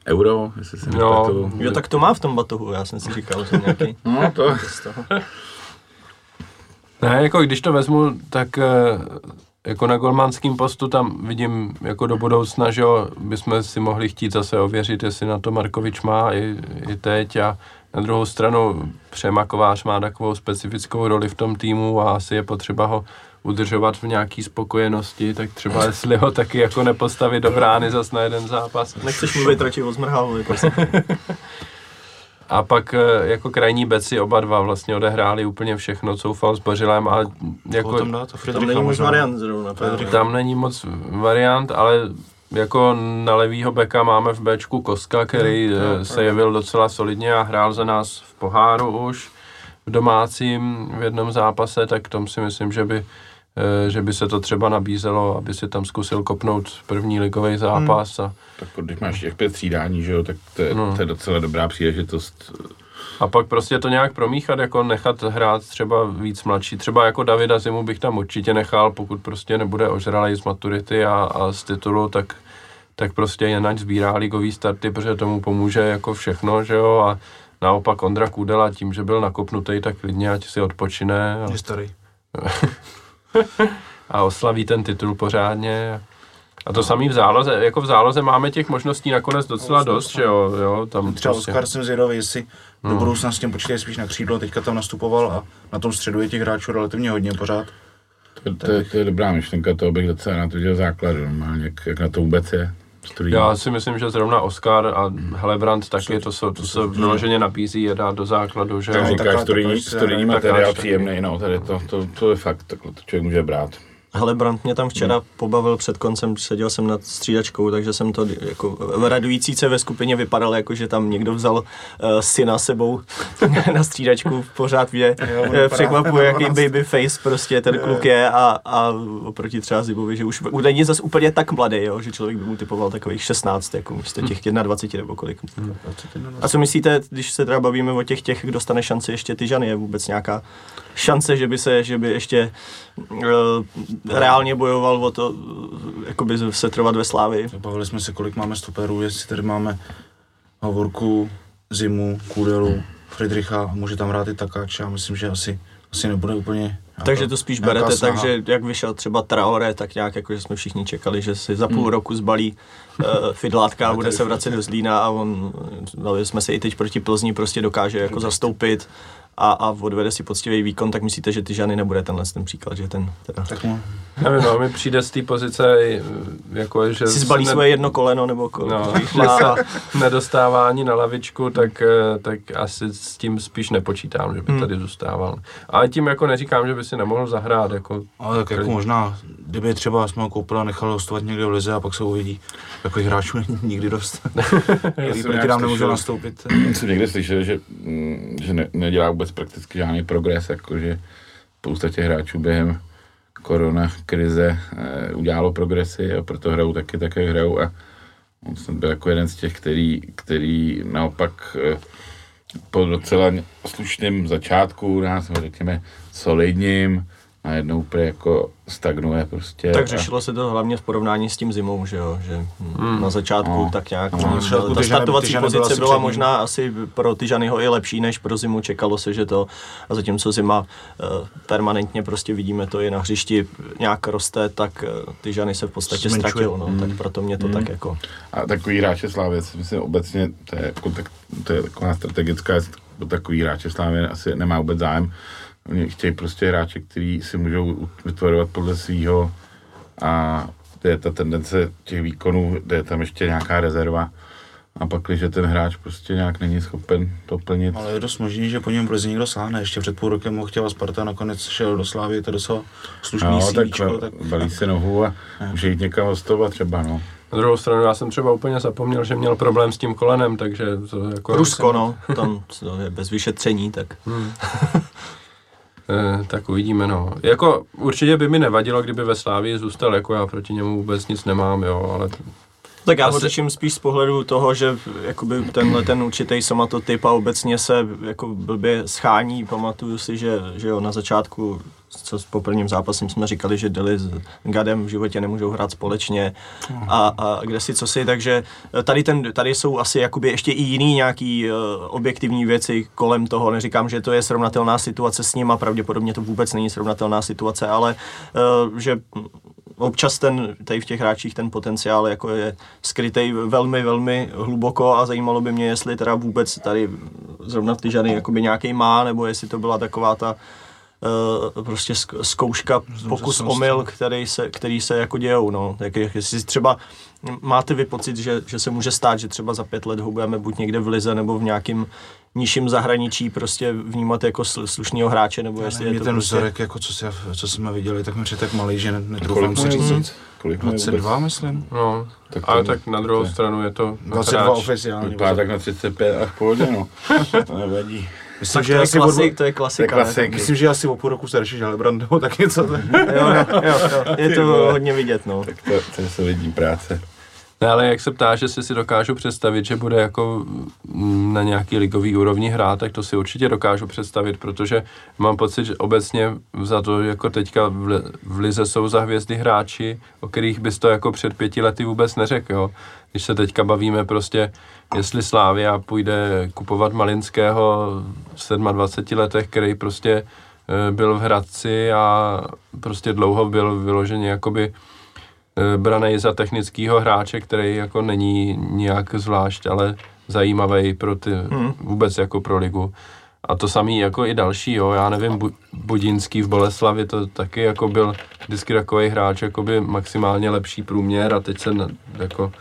euro, jestli se no, Jo, tak to má v tom batohu, já jsem si říkal, že nějaký... No, to... Ne, jako když to vezmu, tak eh, jako na golmanském postu tam vidím jako do budoucna, že bychom si mohli chtít zase ověřit, jestli na to Markovič má i, i teď a na druhou stranu Přemakovář má takovou specifickou roli v tom týmu a asi je potřeba ho udržovat v nějaký spokojenosti, tak třeba jestli ho taky jako nepostavit do brány zas na jeden zápas. Nechceš mluvit radši o Zmrhalovi, A pak eh, jako krajní beci oba dva vlastně odehráli úplně všechno, coufal s Bořilem a jako... Tam, dá to tam není moc variant zrovna. Tam není moc variant, ale jako na levýho beka máme v Bčku Koska, který no, se jevil docela solidně a hrál za nás v poháru už v domácím v jednom zápase, tak tom si myslím, že by že by se to třeba nabízelo, aby si tam zkusil kopnout první ligový zápas. Hmm. A, tak když máš těch pět třídání, že jo, tak to je, no. to je docela dobrá příležitost. A pak prostě to nějak promíchat, jako nechat hrát třeba víc mladší. Třeba jako Davida Zimu bych tam určitě nechal, pokud prostě nebude ožralej z maturity a, a z titulu, tak, tak prostě jen sbírá ligový starty, protože tomu pomůže jako všechno, že jo, a naopak Ondra Kudela tím, že byl nakopnutý, tak klidně ať si odpočine. A... Je starý. a oslaví ten titul pořádně. A to samý v záloze, jako v záloze máme těch možností nakonec docela dost, že jo, jo tam Třeba prostě- Oskar jsem zvědavý, jestli do budoucna s tím počítají spíš na křídlo, teďka tam nastupoval a na tom středu je těch hráčů relativně hodně pořád. To, to, je- to, je dobrá myšlenka, to bych docela na to dělal základ, normálně, jak, jak na to vůbec je. Stojí. Já si myslím, že zrovna Oscar a Helebrant taky, to se, to se vyloženě nabízí je dát do základu, že Tak říkáš, studijní, studijní materiál příjemný, no, tady to, to, to je fakt, takhle to člověk může brát. Hele, Brandt mě tam včera pobavil před koncem, seděl jsem nad střídačkou, takže jsem to jako radující se ve skupině vypadal, jako že tam někdo vzal uh, syna sebou na střídačku, pořád mě eh, překvapuje, jaký 12. baby face prostě ten kluk je a, a oproti třeba Zibovi, že už není zase úplně tak mladý, jo, že člověk by mu typoval takových 16, jako místo těch 21 nebo kolik. A co myslíte, když se teda bavíme o těch těch, kdo dostane šanci ještě ty Žany, je vůbec nějaká šance, že by se, že by ještě reálně bojoval o to, uh, jakoby se trvat ve Slávii? Bavili jsme se, kolik máme stoperů, jestli tady máme Hovorku, Zimu, Kudelu, Friedricha může tam hrát i Takáč. Já myslím, že asi, asi nebude úplně... Takže to spíš berete tak, že jak vyšel třeba Traore, tak nějak jako, že jsme všichni čekali, že si za půl Hmm. roku zbalí uh, Fidlátka a bude se vracet do Zlína a on, bavili jsme se i teď proti Plzni, prostě dokáže jako zastoupit a, a odvede si poctivý výkon, tak myslíte, že ty Žany nebude tenhle ten příklad, že ten teda Tak Nevím, no, mi přijde z té pozice, jako, že si zbalí se svoje jedno koleno, nebo ko, No, má nedostává ani na lavičku, tak, eh, tak asi s tím spíš nepočítám, že by Hmm. tady zůstával. Ale tím jako neříkám, že by si nemohl zahrát. Jako, ale tak jako možná, kdyby třeba jsme ho koupili a nechali hostovat někde v Lize a pak se uvidí. Takových hráčů nikdy dost. Který proti nám nemůžou nastoupit. Jsem někde slyšel, že, mm, že ne, nedělá vůbec prakticky žádný progres, jakože spousta těch hráčů během korona krize eh, udělalo progresy a proto hrajou taky tak, jak hrajou. A on jsem byl jako jeden z těch, který, který naopak eh, po docela slušném začátku, nás řekněme solidním, najednou úplně jako stagnuje prostě. Tak a- řešilo se to hlavně v porovnání s tím zimou, že jo, že hmm. na začátku No. tak nějak, No, no, ta Žany- startovací ty Žany byla pozice asi byla ním. možná asi pro ty Žanyho i lepší než pro zimu, čekalo se, že to, a zatímco zima uh, permanentně prostě vidíme to i na hřišti nějak roste, tak uh, ty Žany se v podstatě Zmenšuje. ztratil, no, tak proto mě to tak jako, A takový hráče Slávě, si myslím obecně, to je, jako, tak, to je taková strategická, takový hráče Slávě asi nemá vůbec zájem. Oni chtějí prostě hráče, který si můžou vytvorovat podle svého a to je ta tendence těch výkonů, kde je tam ještě nějaká rezerva. A pak, když ten hráč prostě nějak není schopen to plnit, Ale je dost možný, že po něm Lize někdo sáhne. Ještě před půl rokem ho chtěla Sparta, nakonec šel do Slávy, to je docela slušný no, tak, CVčko, tak balí si nohu a může jít někam hostovat třeba, no. na druhou stranu já jsem třeba úplně zapomněl, že měl problém s tím kolenem, takže to jako... Rusko, no, tam to je bez vyšetření, tak Eh, tak uvidíme, no. Jako určitě by mi nevadilo, kdyby ve Slávii zůstal, jako já proti němu vůbec nic nemám, jo, ale Tak já ho řeším spíš z pohledu toho, že jakoby tenhle ten určitý somatotyp a obecně se jako blbě schání. Pamatuju si, že, že jo, na začátku, co s po prvním zápasem jsme říkali, že Deli s Gadem v životě nemůžou hrát společně a, a kde si co si, takže tady, ten, tady jsou asi jakoby ještě i jiný nějaký uh, objektivní věci kolem toho. Neříkám, že to je srovnatelná situace s ním a pravděpodobně to vůbec není srovnatelná situace, ale uh, že občas ten, tady v těch hráčích ten potenciál jako je skrytý velmi, velmi hluboko a zajímalo by mě, jestli teda vůbec tady zrovna ty žany jakoby nějaký má, nebo jestli to byla taková ta uh, prostě zk- zkouška, pokus omyl, který se, který se jako dějou, no. Jak- jestli třeba máte vy pocit, že, že se může stát, že třeba za pět let ho budeme buď někde v Lize nebo v nějakém nižším zahraničí prostě vnímat jako sl- slušnýho hráče, nebo jestli Nevím, je mě to ten prostě... vzorek, jako co, si, co jsme viděli, tak mi přijde tak malý, že ne- Kolik netroufám si mu je říct. Kolik mu je vůbec? 22, myslím. no. Tak ale tak na druhou to je- stranu je to 22 hráč. oficiálně. Vypadá tak na 35 a v pohodě, no. To nevadí. Myslím, Tak že to je, asi o klasik, dvou- to je klasika. To je klasik. Myslím, že asi o půl roku starší Želebrand nebo tak něco. Jo, jo, jo, jo, je to hodně vidět, no. Tak to, to je solidní práce. Ne, ale jak se ptáš, jestli si dokážu představit, že bude jako mm, na nějaký ligový úrovni hrát, tak to si určitě dokážu představit, protože mám pocit, že obecně za to, jako teďka v, li- v Lize jsou za hvězdy hráči, o kterých bys to jako před pěti lety vůbec neřekl, jo. Když se teďka bavíme prostě, jestli Slávia půjde kupovat Malinského v 27 letech, který prostě eh, byl v Hradci a prostě dlouho byl vyloženě jakoby braný za technického hráče, který jako není nějak zvlášť, ale zajímavý pro ty, hmm. vůbec jako pro ligu. A to samý jako i další, jo, já nevím, Budinský v Boleslavi to taky jako byl vždycky takový hráč, jako by maximálně lepší průměr a teď se jako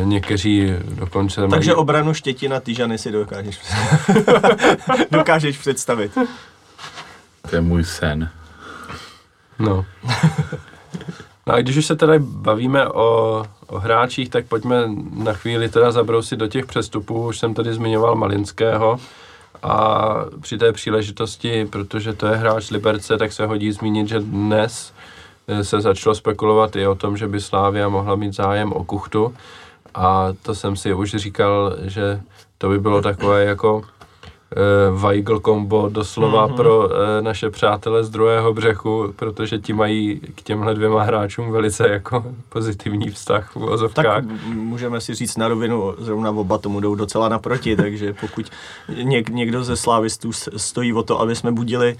e, někteří dokonce Takže mají... obranu Štětina Tyžany si dokážeš, dokážeš představit. To je můj sen. No. No a když už se teda bavíme o, o hráčích, tak pojďme na chvíli teda zabrousit do těch přestupů. Už jsem tady zmiňoval Malinského a při té příležitosti, protože to je hráč Liberce, tak se hodí zmínit, že dnes eh, se začalo spekulovat i o tom, že by Slávia mohla mít zájem o Kuchtu a to jsem si už říkal, že to by bylo takové jako Weigl kombo doslova mm-hmm. pro uh, naše přátele z druhého břehu, protože ti mají k těmhle dvěma hráčům velice jako pozitivní vztah v ozovkách. Tak můžeme si říct na rovinu, zrovna oba tomu jdou docela naproti, takže pokud něk, někdo ze slávistů stojí o to, aby jsme budili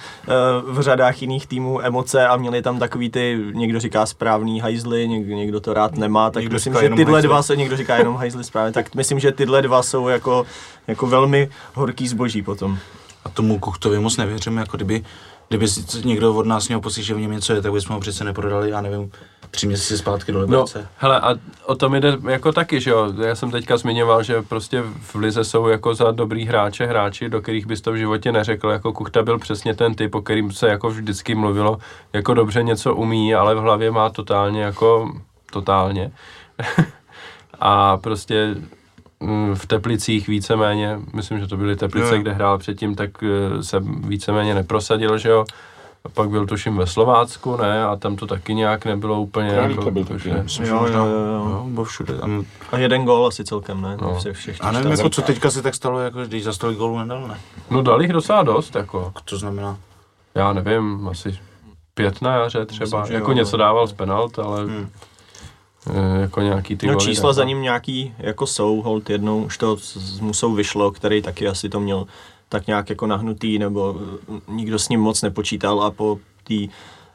uh, v řadách jiných týmů emoce a měli tam takový ty, někdo říká správný hajzly, někdo, někdo to rád nemá, tak někdo myslím, že tyhle hajzly. dva se, někdo říká jenom hajzly správně, tak myslím, že tyhle dva jsou jako, jako velmi horký zboží lepší potom. A tomu Kuchtovi moc nevěřím, jako kdyby, kdyby někdo od nás měl pocit, že v něm něco je, tak bychom ho přece neprodali, já nevím, tři měsíce zpátky do Liberce. No, hele, a o tom jde jako taky, že jo, já jsem teďka zmiňoval, že prostě v Lize jsou jako za dobrý hráče, hráči, do kterých bys to v životě neřekl, jako Kuchta byl přesně ten typ, o kterým se jako vždycky mluvilo, jako dobře něco umí, ale v hlavě má totálně jako, totálně. a prostě v Teplicích víceméně, myslím, že to byly Teplice, no. kde hrál předtím, tak eh, se víceméně neprosadil, že jo. A pak byl tuším ve Slovácku, ne, a tam to taky nějak nebylo úplně Králíka jako, byl taky, myslím, jo, jo, jo, jo. všude. A jeden gól asi celkem, ne? No. Všech, všech a nevím, jako co teďka se tak stalo, jako když za stolik gólů nedal, ne? No dal jich docela dost, jako. Co znamená? Já nevím, asi pět na jaře třeba, myslím, jako jo, něco dával z penalt, ale... Hmm. Eh, jako nějaký ty no, čísla za ním nějaký jako jsou, hold jednou už to z Musou vyšlo, který taky asi to měl tak nějak jako nahnutý, nebo eh, nikdo s ním moc nepočítal a po tý,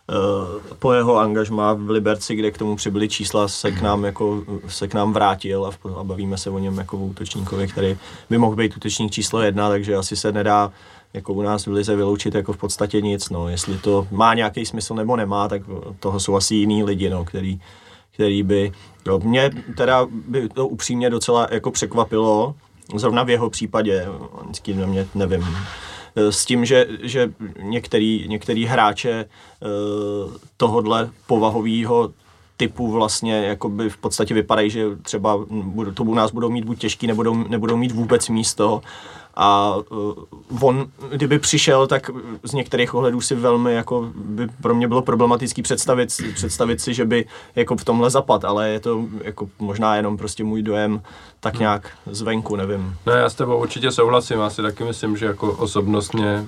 Uh, po jeho angažmá v Liberci, kde k tomu přibyly čísla, se k nám, jako, se k nám vrátil a, a bavíme se o něm jako o útočníkovi, který by mohl být útočník číslo jedna, takže asi se nedá jako u nás v Lize vyloučit jako v podstatě nic. No. Jestli to má nějaký smysl nebo nemá, tak toho jsou asi jiný lidi, no, který, který by, jo, mě teda by to upřímně docela jako překvapilo, zrovna v jeho případě, vždycky na mě nevím, s tím, že, že některý, některý hráče eh, tohodle povahového typu vlastně jakoby v podstatě vypadají, že třeba to u nás budou mít buď těžký, nebudou, nebudou mít vůbec místo a uh, on, kdyby přišel, tak z některých ohledů si velmi, jako by pro mě bylo problematický představit, představit si, že by jako v tomhle zapad, ale je to jako možná jenom prostě můj dojem tak nějak zvenku, nevím. Ne, já s tebou určitě souhlasím, já si taky myslím, že jako osobnostně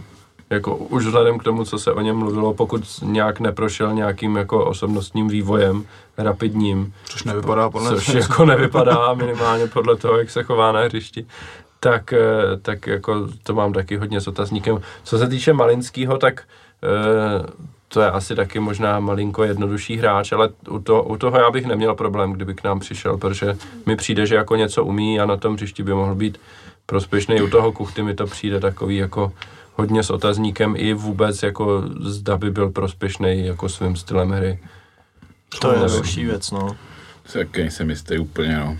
jako už vzhledem k tomu, co se o něm mluvilo, pokud nějak neprošel nějakým jako osobnostním vývojem rapidním. Což nevypadá podle Což jako nevypadá minimálně podle toho, jak se chová na hřišti tak, eh, tak jako to mám taky hodně s otazníkem. Co se týče Malinského, tak eh, to je asi taky možná malinko jednodušší hráč, ale u, to, u toho já bych neměl problém, kdyby k nám přišel, protože mi přijde, že jako něco umí a na tom hřišti by mohl být prospěšný. U toho kuchty mi to přijde takový jako hodně s otazníkem i vůbec jako zda by byl prospěšný jako svým stylem hry. To je další věc, no. Taky nejsem jistý úplně, no.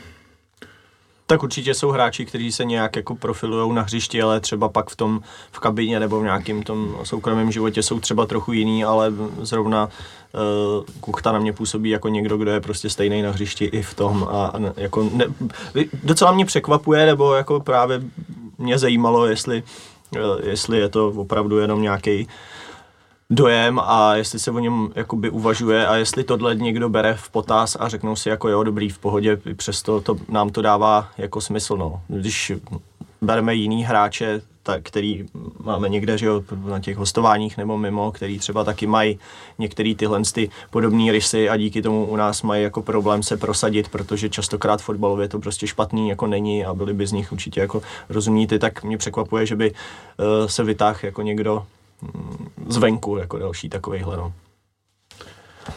Tak určitě jsou hráči, kteří se nějak jako profilují na hřišti, ale třeba pak v tom v kabině nebo v nějakém tom soukromém životě jsou třeba trochu jiný, ale zrovna uh, Kuchta na mě působí jako někdo, kdo je prostě stejný na hřišti i v tom a, a jako ne, docela mě překvapuje, nebo jako právě mě zajímalo, jestli, uh, jestli je to opravdu jenom nějaký dojem a jestli se o něm jakoby uvažuje a jestli tohle někdo bere v potaz a řeknou si jako jo, dobrý, v pohodě, přesto to, nám to dává jako smysl, no. Když bereme jiný hráče, tak, který máme někde, že jo, na těch hostováních nebo mimo, který třeba taky mají některé tyhle ty podobné rysy a díky tomu u nás mají jako problém se prosadit, protože častokrát fotbalově to prostě špatný jako není a byli by z nich určitě jako rozumní ty, tak mě překvapuje, že by uh, se vytáhl jako někdo zvenku jako další takovejhle. No.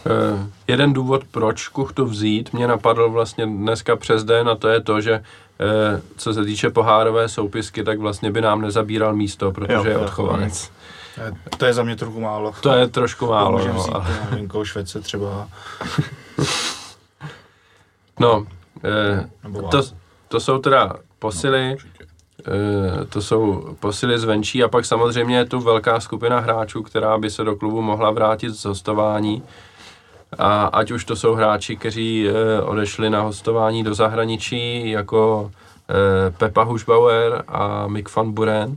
Uh, jeden důvod, proč Kuchtu vzít, mě napadl vlastně dneska přes den a to je to, že uh, co se týče pohárové soupisky, tak vlastně by nám nezabíral místo, protože jo, je odchovanec. To je za mě trochu málo. To je trošku málo. Můžeme no, vzít ale... nevím, Švece třeba. no, uh, to, to jsou teda posily, to jsou posily zvenčí a pak samozřejmě je tu velká skupina hráčů, která by se do klubu mohla vrátit z hostování. A ať už to jsou hráči, kteří eh, odešli na hostování do zahraničí, jako eh, Pepa Hušbauer a Mick van Buren.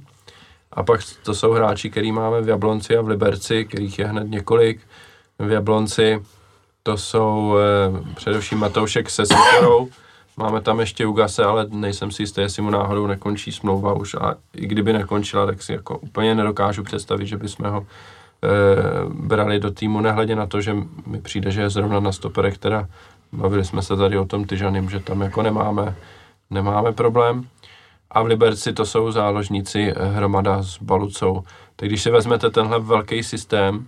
A pak to jsou hráči, který máme v Jablonci a v Liberci, kterých je hned několik. V Jablonci to jsou eh, především Matoušek se Sikorou, Máme tam ještě Ugase, ale nejsem si jistý, jestli mu náhodou nekončí smlouva už a i kdyby nekončila, tak si jako úplně nedokážu představit, že bychom ho e, brali do týmu, nehledě na to, že mi přijde, že je zrovna na stoperech, teda bavili jsme se tady o tom Tyžanym, že tam jako nemáme, nemáme problém. A v Liberci to jsou záložníci eh, hromada s Balucou. Tak když si vezmete tenhle velký systém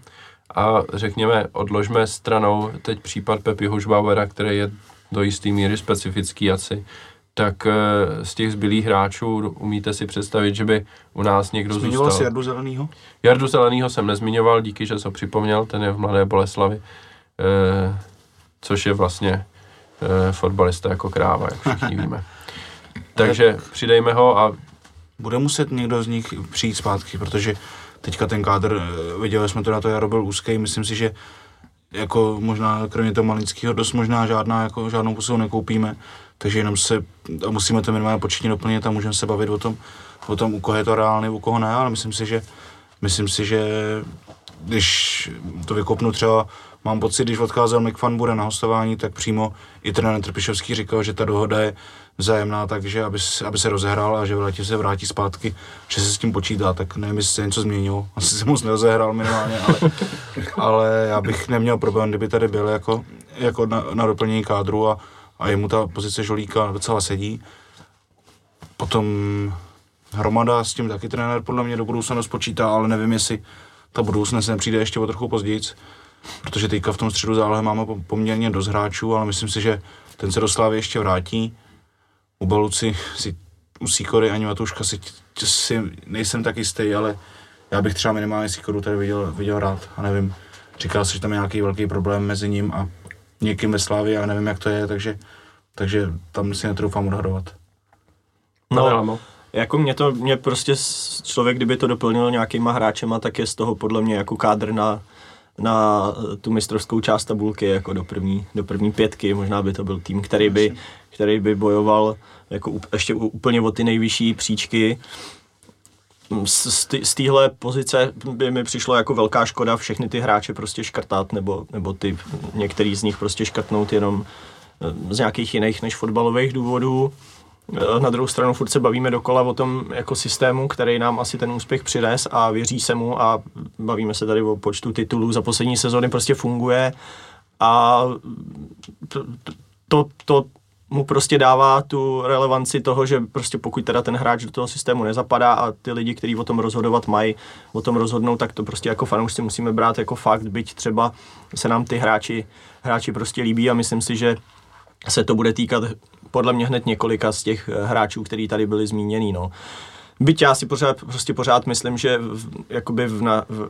a řekněme, odložme stranou teď případ Pepi Hušbauera, který je do jisté míry specifický asi, tak eh, z těch zbylých hráčů umíte si představit, že by u nás někdo Zmiňoval zůstal. jsi Jardu Zelenýho? Jardu Zelenýho jsem nezmiňoval, díky, že ho připomněl, ten je v Mladé Boleslavi, eh, což je vlastně eh, fotbalista jako kráva, jak všichni víme. Takže přidejme ho a... Bude muset někdo z nich přijít zpátky, protože teďka ten kádr, viděli jsme to na to, Jaro byl úzký, myslím si, že jako možná kromě toho Malického dost možná žádná, jako žádnou posilu nekoupíme, takže jenom se, a musíme to minimálně početně doplnit a můžeme se bavit o tom, o tom, u koho je to reálně, u koho ne, ale myslím si, že, myslím si, že když to vykopnu třeba, mám pocit, když odcházel Mick bude na hostování, tak přímo i trenér Trpišovský říkal, že ta dohoda je vzájemná, takže aby, aby se rozehrál a že v se vrátí zpátky, že se s tím počítá, tak nevím, jestli se něco změnilo. Asi se moc nerozehrál minimálně, ale, ale já bych neměl problém, kdyby tady byl jako, jako na, na doplnění kádru a, a jemu ta pozice žolíka docela sedí. Potom hromada s tím taky trenér podle mě do budoucna spočítá, ale nevím, jestli ta budoucnost nepřijde ještě o trochu později, protože teďka v tom středu zálohy máme poměrně dost hráčů, ale myslím si, že ten se do Slávy ještě vrátí u Baluci, si, u Sikory ani Matuška si, si nejsem tak jistý, ale já bych třeba minimálně Sikoru tady viděl, viděl rád a nevím, říkal se, že tam je nějaký velký problém mezi ním a někým ve Slávě a nevím, jak to je, takže, takže tam si netroufám odhadovat. No, jako mě to, mě prostě člověk, kdyby to doplnil nějakýma hráčema, tak je z toho podle mě jako kádr na, na tu mistrovskou část tabulky jako do první, do první pětky. Možná by to byl tým, který by, který by bojoval jako ještě úplně o ty nejvyšší příčky. Z, z téhle pozice by mi přišlo jako velká škoda všechny ty hráče prostě škrtat, nebo, nebo ty některý z nich prostě škrtnout jenom eh, z nějakých jiných než fotbalových důvodů. Eh, na druhou stranu furt se bavíme dokola o tom jako systému, který nám asi ten úspěch přines a věří se mu a bavíme se tady o počtu titulů za poslední sezóny prostě funguje a to, to, to mu prostě dává tu relevanci toho, že prostě pokud teda ten hráč do toho systému nezapadá a ty lidi, kteří o tom rozhodovat mají, o tom rozhodnou, tak to prostě jako fanoušci musíme brát jako fakt, byť třeba se nám ty hráči, hráči prostě líbí a myslím si, že se to bude týkat podle mě hned několika z těch hráčů, kteří tady byli zmíněni. No. Byť já si pořád, prostě pořád myslím, že v, jakoby v na, v,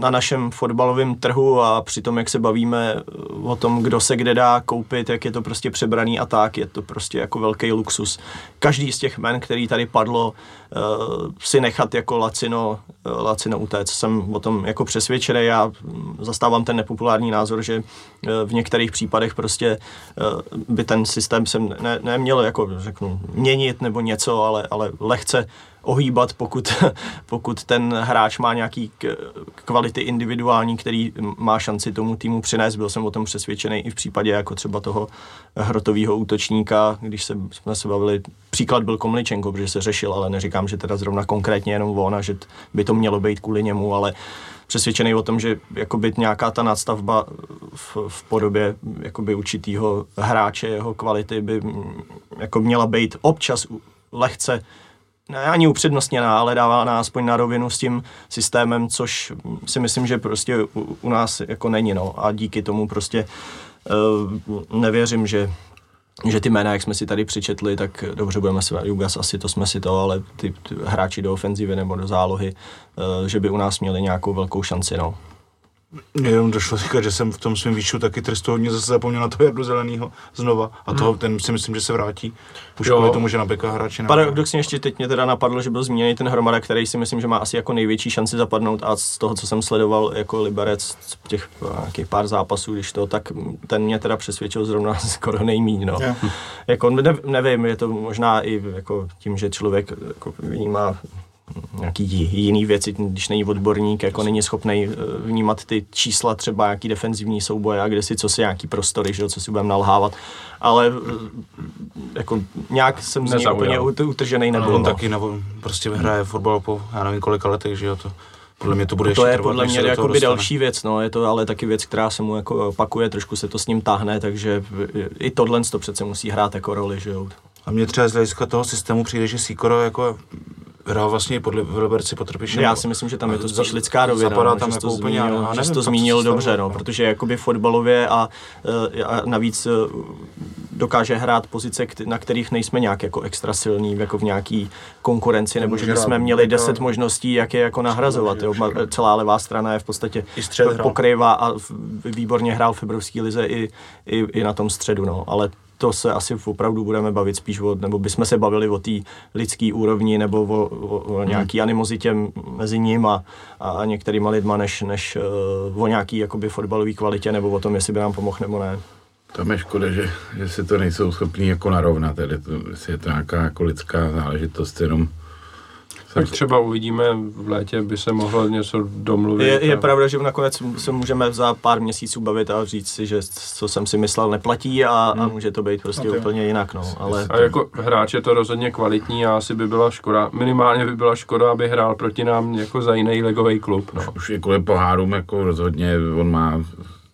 na našem fotbalovém trhu a při tom, jak se bavíme o tom, kdo se kde dá koupit, jak je to prostě přebraný a tak, je to prostě jako velký luxus. Každý z těch men, který tady padlo, si nechat jako lacino, uh, lacino utéct. Jsem o tom jako přesvědčený, já zastávám ten nepopulární názor, že uh, v některých případech prostě by ten systém se ne, neměl jako řeknu měnit nebo něco, ale, ale lehce ohýbat, pokud, pokud ten hráč má nějaký kvality individuální, který má šanci tomu týmu přinést. Byl jsem o tom přesvědčený i v případě jako třeba toho hrotového útočníka, když se, jsme se bavili, příklad byl Komličenko, protože se řešil, ale neříkám, že teda zrovna konkrétně jenom on a že by to mělo být kvůli němu, ale přesvědčený o tom, že jakoby nějaká ta nadstavba v, v podobě jakoby určitýho hráče, jeho kvality by jako měla být občas lehce ne ani upřednostněná, ale dává nás aspoň na rovinu s tím systémem, což si myslím, že prostě u, u nás jako není, no. A díky tomu prostě uh, nevěřím, že že ty jména, jak jsme si tady přečetli, tak dobře budeme se Jugas, asi to jsme si to, ale ty, ty hráči do ofenzivy nebo do zálohy, uh, že by u nás měli nějakou velkou šanci, no. Jenom došlo říkat, že jsem v tom svém výčtu taky trestu hodně zase zapomněl na toho Jardu Zelenýho znova. A toho, hmm. ten si myslím, že se vrátí. Už kvůli tomu, že na beka hráči Paradoxně ještě teď mě teda napadlo, že byl zmíněný ten hromada, který si myslím, že má asi jako největší šanci zapadnout a z toho, co jsem sledoval jako Liberec, těch nějakých pár zápasů, když to, tak ten mě teda přesvědčil zrovna skoro nejmíň, no. Yeah. jako ne, nevím, je to možná i jako tím, že člověk jako vnímá nějaký jiný věci, když není odborník, jako není schopný eh, vnímat ty čísla, třeba nějaký defenzivní souboje a kde si co si nějaký prostory, že, co si budeme nalhávat, ale eh, jako nějak jsem z něj úplně utržený nebyl. On no. taky nebo prostě vyhraje fotbal po, já nevím kolika letech, že jo, to podle mě to bude To je trvat, podle mě jako by další věc, no, je to ale taky věc, která se mu jako opakuje, trošku se to s ním táhne, takže i tohle to přece musí hrát jako roli, že jo. A mě třeba z hlediska toho systému přijde, že Sikoro jako hrál vlastně pod Liberci pod Trpišem. Já si myslím, že tam je to spíš lidská rovina. Zapadá tam jako to úplně, zmínil, já nevím, to zmínil dobře, no, protože jakoby fotbalově a, eh, a navíc eh, dokáže hrát pozice, na kterých nejsme nějak jako extra silní, jako v nějaký konkurenci, nebo že bychom měli deset možností, jak je jako nahrazovat. Jo. Celá levá strana je v podstatě pokrývá a výborně hrál v Evropské lize i, i, i na tom středu, no. ale to se asi opravdu budeme bavit spíš o, nebo bychom se bavili o té lidské úrovni nebo o, o, o hmm. nějaký hmm. animozitě mezi ním a, a některýma lidma, než, než uh, o nějaký jakoby fotbalové kvalitě nebo o tom, jestli by nám pomohl nebo ne. Tam je škoda, že, že si to nejsou schopní jako narovnat, tedy to, jestli je to nějaká jako lidská záležitost, jenom tak třeba uvidíme, v létě by se mohlo něco domluvit. Je, je a... pravda, že nakonec se můžeme za pár měsíců bavit a říct si, že co jsem si myslel neplatí a, hmm. a může to být prostě okay. úplně jinak. No. Ale... A jako hráč je to rozhodně kvalitní a asi by byla škoda, minimálně by byla škoda, aby hrál proti nám jako za jiný legový klub. No. Už je kvůli pohárům, jako rozhodně on má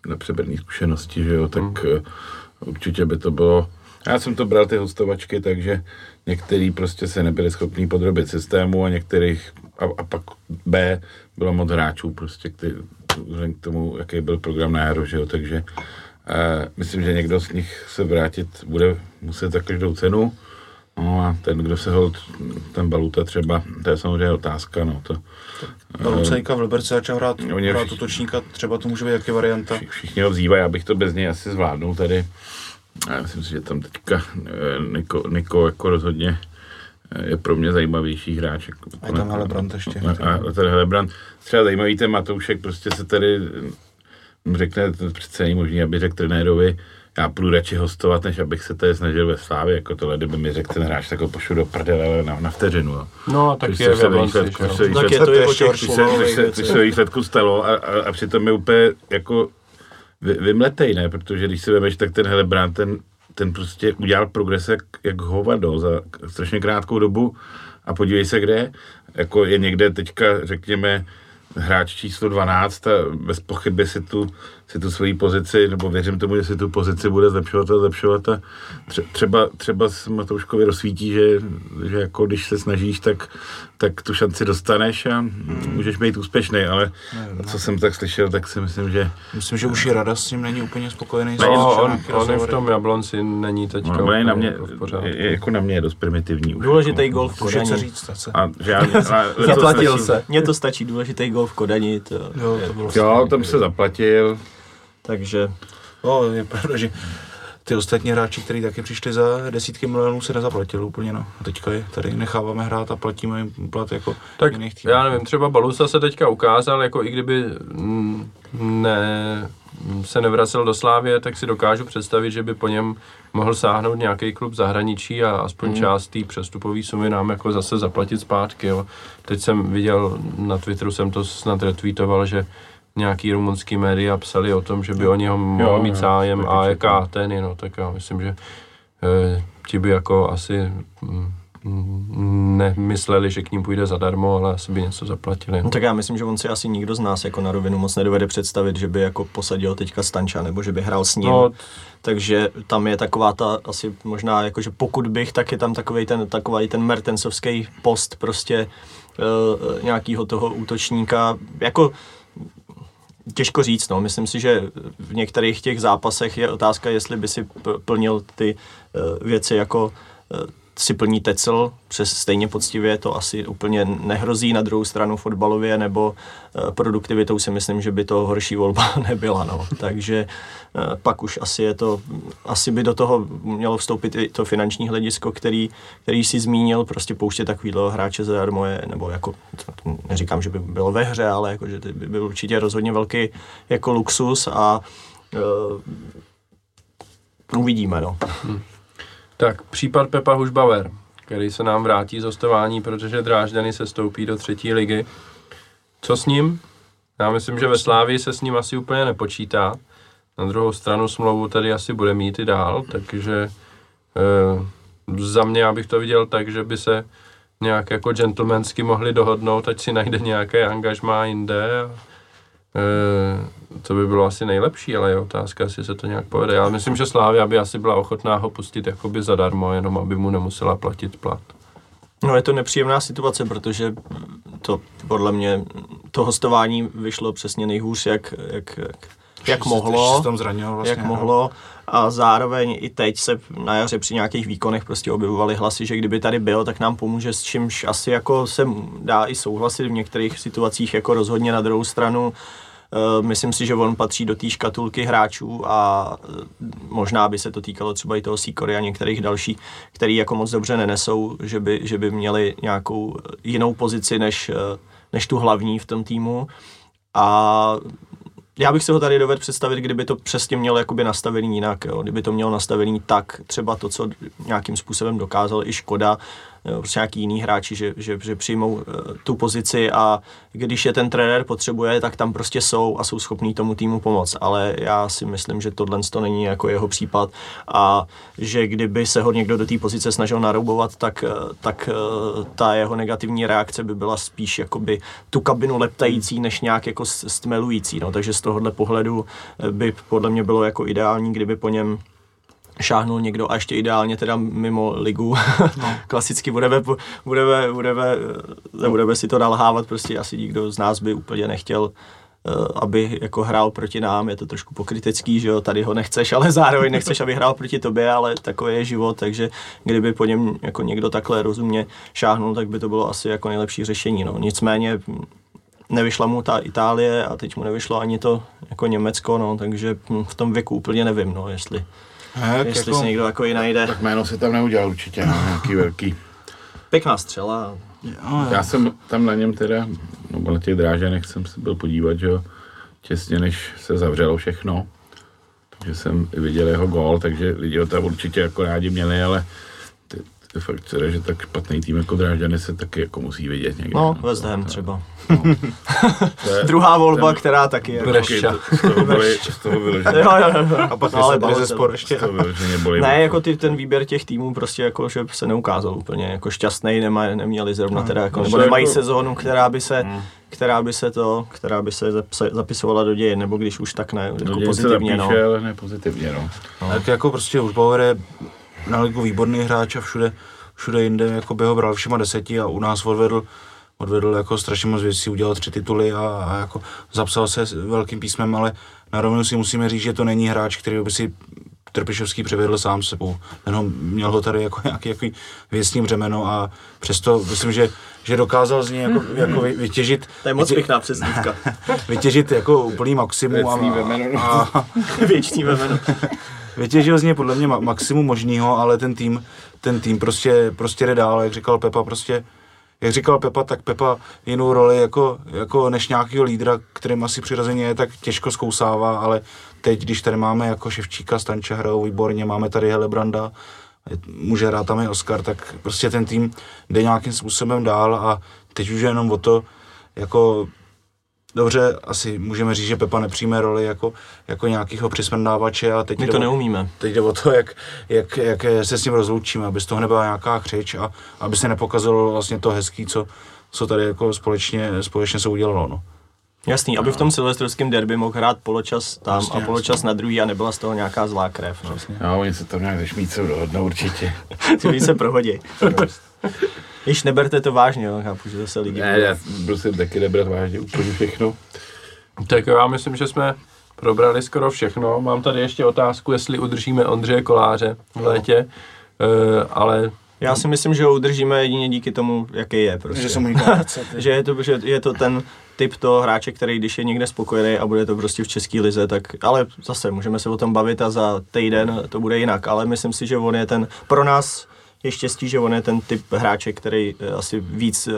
nepřeberné zkušenosti, že jo, tak hmm. Určitě by to bylo já jsem to bral ty hostovačky, takže některý prostě se nebyli schopní podrobit systému a některých, a, a pak B, bylo moc hráčů prostě k, ty, k tomu, jaký byl program na jaro, že jo, takže uh, myslím, že někdo z nich se vrátit bude muset za každou cenu. No a ten, kdo se hold, ten Baluta třeba, to je samozřejmě otázka, no to. Balucejka v Liberci začal hrát, hrát útočníka, třeba to může být jaký varianta. Všichni ho vzývají, abych to bez něj asi zvládnul tady. Já myslím si, že tam teďka eh, Niko, Niko jako rozhodně eh, je pro mě zajímavější hráč. Jako a je tam Helebrant ještě. A, a ten Helebrant, třeba zajímavý ten Matoušek, prostě se tady hm, řekne, to přece není možný, aby řekl trenérovi, já půjdu radši hostovat, než abych se tady snažil ve Slávě, jako tohle, kdyby mi řekl ten hráč, tak ho pošlu do prdele na, na vteřinu. No, no tak je ve výsledku, tak je to se výsledku stalo a, a, a přitom je úplně jako vy, vymletej, ne? Protože když si vemeš, tak ten Helebrand, ten, ten prostě udělal progres jak, jak hovado za strašně krátkou dobu a podívej se, kde jako je někde teďka, řekněme, hráč číslo 12 a bez pochyby si tu, si tu svoji pozici, nebo věřím tomu, že si tu pozici bude zlepšovat a zlepšovat a třeba, třeba se Matouškovi rozsvítí, že, že jako když se snažíš, tak, tak tu šanci dostaneš a můžeš být úspěšný, ale ne, co jsem tak slyšel, tak si myslím, že... Myslím, že už i Rada s tím není úplně spokojený. No, on, on je v tom Jablonci není teďka no, je na mě, je, jako na mě je dost primitivní. Už důležitý jako, gol v Kodani. Co říct, a, že já, Zaplatil se. Mně to stačí, důležitý gol v Kodani. To, jo, to bylo jo tam se zaplatil. Takže... No, je pravda, že ty ostatní hráči, kteří taky přišli za desítky milionů, se nezaplatili úplně. No. A teďka je tady necháváme hrát a platíme jim plat jako tak jiných týmů. Já nevím, třeba Balusa se teďka ukázal, jako i kdyby ne, se nevracel do Slávě, tak si dokážu představit, že by po něm mohl sáhnout nějaký klub zahraničí a aspoň mm. část té přestupové sumy nám jako zase zaplatit zpátky. Jo. Teď jsem viděl, na Twitteru jsem to snad retweetoval, že nějaký rumunský média psali o tom, že by o něho mohl mít zájem a jaká ten, no, tak já myslím, že e, ti by jako asi mm, mm, nemysleli, že k ním půjde zadarmo, ale asi by něco zaplatili. No tak já myslím, že on si asi nikdo z nás jako na rovinu moc nedovede představit, že by jako posadil teďka Stanča, nebo že by hrál s ním. No, Takže tam je taková ta asi možná, jako že pokud bych, tak je tam takový ten, takový ten Mertensovský post prostě uh, nějakýho toho útočníka. Jako těžko říct, no. Myslím si, že v některých těch zápasech je otázka, jestli by si plnil ty uh, věci jako uh, si plní Tecel přes stejně poctivě, to asi úplně nehrozí na druhou stranu fotbalově, nebo uh, produktivitou si myslím, že by to horší volba nebyla, no. Takže uh, pak už asi je to, asi by do toho mělo vstoupit i to finanční hledisko, který, který si zmínil, prostě pouštět takovýhle hráče zadarmo je, nebo jako, neříkám, že by bylo ve hře, ale jako, že by byl určitě rozhodně velký jako luxus a uh, uvidíme, no. Tak, případ Pepa Hušbauer, který se nám vrátí z hostování, protože Drážďany se stoupí do třetí ligy. Co s ním? Já myslím, že ve Slávii se s ním asi úplně nepočítá. Na druhou stranu smlouvu tady asi bude mít i dál, takže e, za mě já bych to viděl tak, že by se nějak jako gentlemansky mohli dohodnout, ať si najde nějaké angažmá jinde. E, to by bylo asi nejlepší, ale je otázka, jestli se to nějak povede. Já myslím, že Slávia by asi byla ochotná ho pustit jakoby zadarmo, jenom aby mu nemusela platit plat. No je to nepříjemná situace, protože to podle mě to hostování vyšlo přesně nejhůř, jak, jak, jak, jak mohlo. Se tam zranil vlastně. jak mohlo. A zároveň i teď se na jaře při nějakých výkonech prostě objevovaly hlasy, že kdyby tady byl, tak nám pomůže s čímž asi jako se dá i souhlasit v některých situacích jako rozhodně na druhou stranu. Uh, myslím si, že on patří do té škatulky hráčů a uh, možná by se to týkalo třeba i toho Sikory a některých dalších, který jako moc dobře nenesou, že by, že by měli nějakou jinou pozici než, uh, než tu hlavní v tom týmu. A já bych si ho tady dovedl představit, kdyby to přesně mělo jakoby nastavený jinak, jo. kdyby to mělo nastavený tak, třeba to, co nějakým způsobem dokázal i Škoda, jo, prostě nějaký jiný hráči, že, že, že přijmou uh, tu pozici a když je ten trenér potřebuje, tak tam prostě jsou a jsou schopní tomu týmu pomoct, ale já si myslím, že tohle to není jako jeho případ. A že kdyby se ho někdo do té pozice snažil naroubovat, tak, uh, tak uh, ta jeho negativní reakce by byla spíš jakoby tu kabinu leptající, než nějak jako stmelující, no, takže z tohohle pohledu by podle mě bylo jako ideální, kdyby po něm šáhnul někdo a ještě ideálně teda mimo ligu. No. Klasicky budeme, budeme, budeme, nebudeme si to nalhávat, prostě asi nikdo z nás by úplně nechtěl aby jako hrál proti nám, je to trošku pokrytecký, že jo, tady ho nechceš, ale zároveň nechceš, aby hrál proti tobě, ale takový je život, takže kdyby po něm jako někdo takhle rozumně šáhnul, tak by to bylo asi jako nejlepší řešení, no. Nicméně nevyšla mu ta Itálie a teď mu nevyšlo ani to jako Německo, no, takže v tom věku úplně nevím, no, jestli, Jak jestli jako, si někdo jako najde. Tak jméno se tam neudělal určitě, no, nějaký velký. Pěkná střela. no, Já jsem tam na něm teda, no na těch dráženech jsem se byl podívat, že jo, těsně než se zavřelo všechno. Takže jsem i viděl jeho gól, takže lidi ho tam určitě jako rádi měli, ale ty fakt teda, že tak špatný tým jako Drážďany se taky jako musí vidět někde. No, West Ham třeba. To je- Druhá volba, ten- která taky je. to- Z toho byly, z toho vyloženě, Jo, jo, jo. A pak No, ale Balotelli. ze spor ještě. Ne, jako ty, ten výběr těch týmů prostě jako, že se neukázal úplně jako šťastný, nema, neměli zrovna teda jako, No, nebo nemají jako- sezónu, která by se, která by se to, která by se zapisovala do děje, nebo když už tak ne, jako No, se pozitivně, no. ale ne pozitivně, no. Tak jako prostě už Bauer je na ligu výborný hráč a všude, všude jinde jako by ho bral všema deseti a u nás odvedl odvedl jako strašně moc věcí, udělal tři tituly a, a jako zapsal se s velkým písmem, ale na rovinu si musíme říct, že to není hráč, který by si Trpišovský převedl sám sebou. Ten ho, měl ho tady jako nějaký, nějaký věcný břemeno a přesto myslím, že, že dokázal z něj jako, jako vy- vytěžit, To je moc pěkná přesnívka. vytěžit jako úplný maximum a, Věcný vemeno, no. a, Věčný vemeno. Vytěžil z něj podle mě ma- maximum možného, ale ten tým, ten tým prostě, prostě jde dál, jak říkal Pepa, prostě jak říkal Pepa, tak Pepa jinou roli jako, jako než nějakého lídra, kterým asi přirozeně je, tak těžko zkousává, ale teď, když tady máme jako Ševčíka, Stanče hrajou výborně, máme tady Helebranda, může hrát tam i Oscar, tak prostě ten tým jde nějakým způsobem dál a teď už je jenom o to, jako dobře, asi můžeme říct, že Pepa nepřijme roli jako, jako nějakého přismrdávače, ale teď My jde to o- neumíme. Teď jde o to, jak, jak, jak se s ním rozloučíme, aby z toho nebyla nějaká křič a aby se nepokazilo vlastně to hezký, co, co tady jako společně, společně se udělalo. No. Jasný, aby v tom silvestrovském derby mohl hrát poločas tam Jasně, a poločas na druhý a nebyla z toho nějaká zlá krev. No. No, oni se tam nějak ze dohodnou určitě. Ty se prohodí. Již neberte to vážně, jo, chápu, že zase lidi... Ne, já prosím taky nebrat vážně úplně všechno. Tak jo, já myslím, že jsme probrali skoro všechno. Mám tady ještě otázku, jestli udržíme Ondřeje Koláře v létě, e, ale Já si myslím, že ho udržíme jedině díky tomu, jaký je. Prostě. Že se mu nikdo nechce. že je to, že je to ten typ toho hráče, který když je někde spokojený a bude to prostě v české lize, tak ale zase můžeme se o tom bavit a za týden to bude jinak, ale myslím si, že on je ten, pro nás je štěstí, že on je ten typ hráče, který eh, asi víc eh,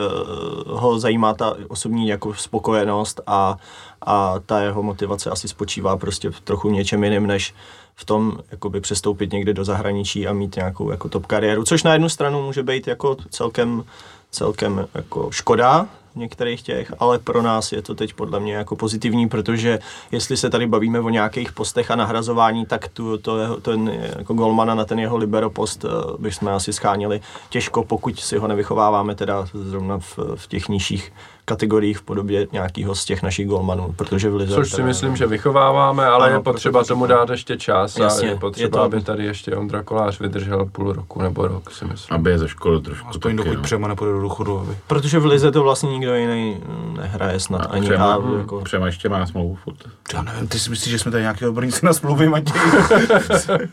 ho zajímá ta osobní jako spokojenost a, a ta jeho motivace asi spočívá prostě v trochu něčem jiném, než v tom jakoby přestoupit někde do zahraničí a mít nějakou jako top kariéru, což na jednu stranu může být jako celkem, celkem jako škoda, některých těch, ale pro nás je to teď podle mě jako pozitivní, protože jestli se tady bavíme o nějakých postech a nahrazování, tak tu, to, jeho- ten jako golmana na ten jeho libero post eh, bychom asi schánili těžko, pokud si ho nevychováváme teda zrovna v, v těch nižších kategoriích v podobě nějakého z těch našich golmanů, protože v lize... což si teda- myslím, že vychováváme, ale Ano, je potřeba to tomu dát ještě čas Jasně, a je je potřeba, to- aby tady ještě Ondra Kolář vydržel půl roku nebo rok, si myslím. Aby je ze školy trošku Aspoň taky, dokud no. Přema nepůjde do důchodu. Aby. Protože v lize to vlastně nikdo jiný nehraje snad A ani Přema, a jako... Přema ještě má smlouvu furt. Já nevím, ty si myslíš, že jsme tady nějaký odborníci na smlouvy, Matěj?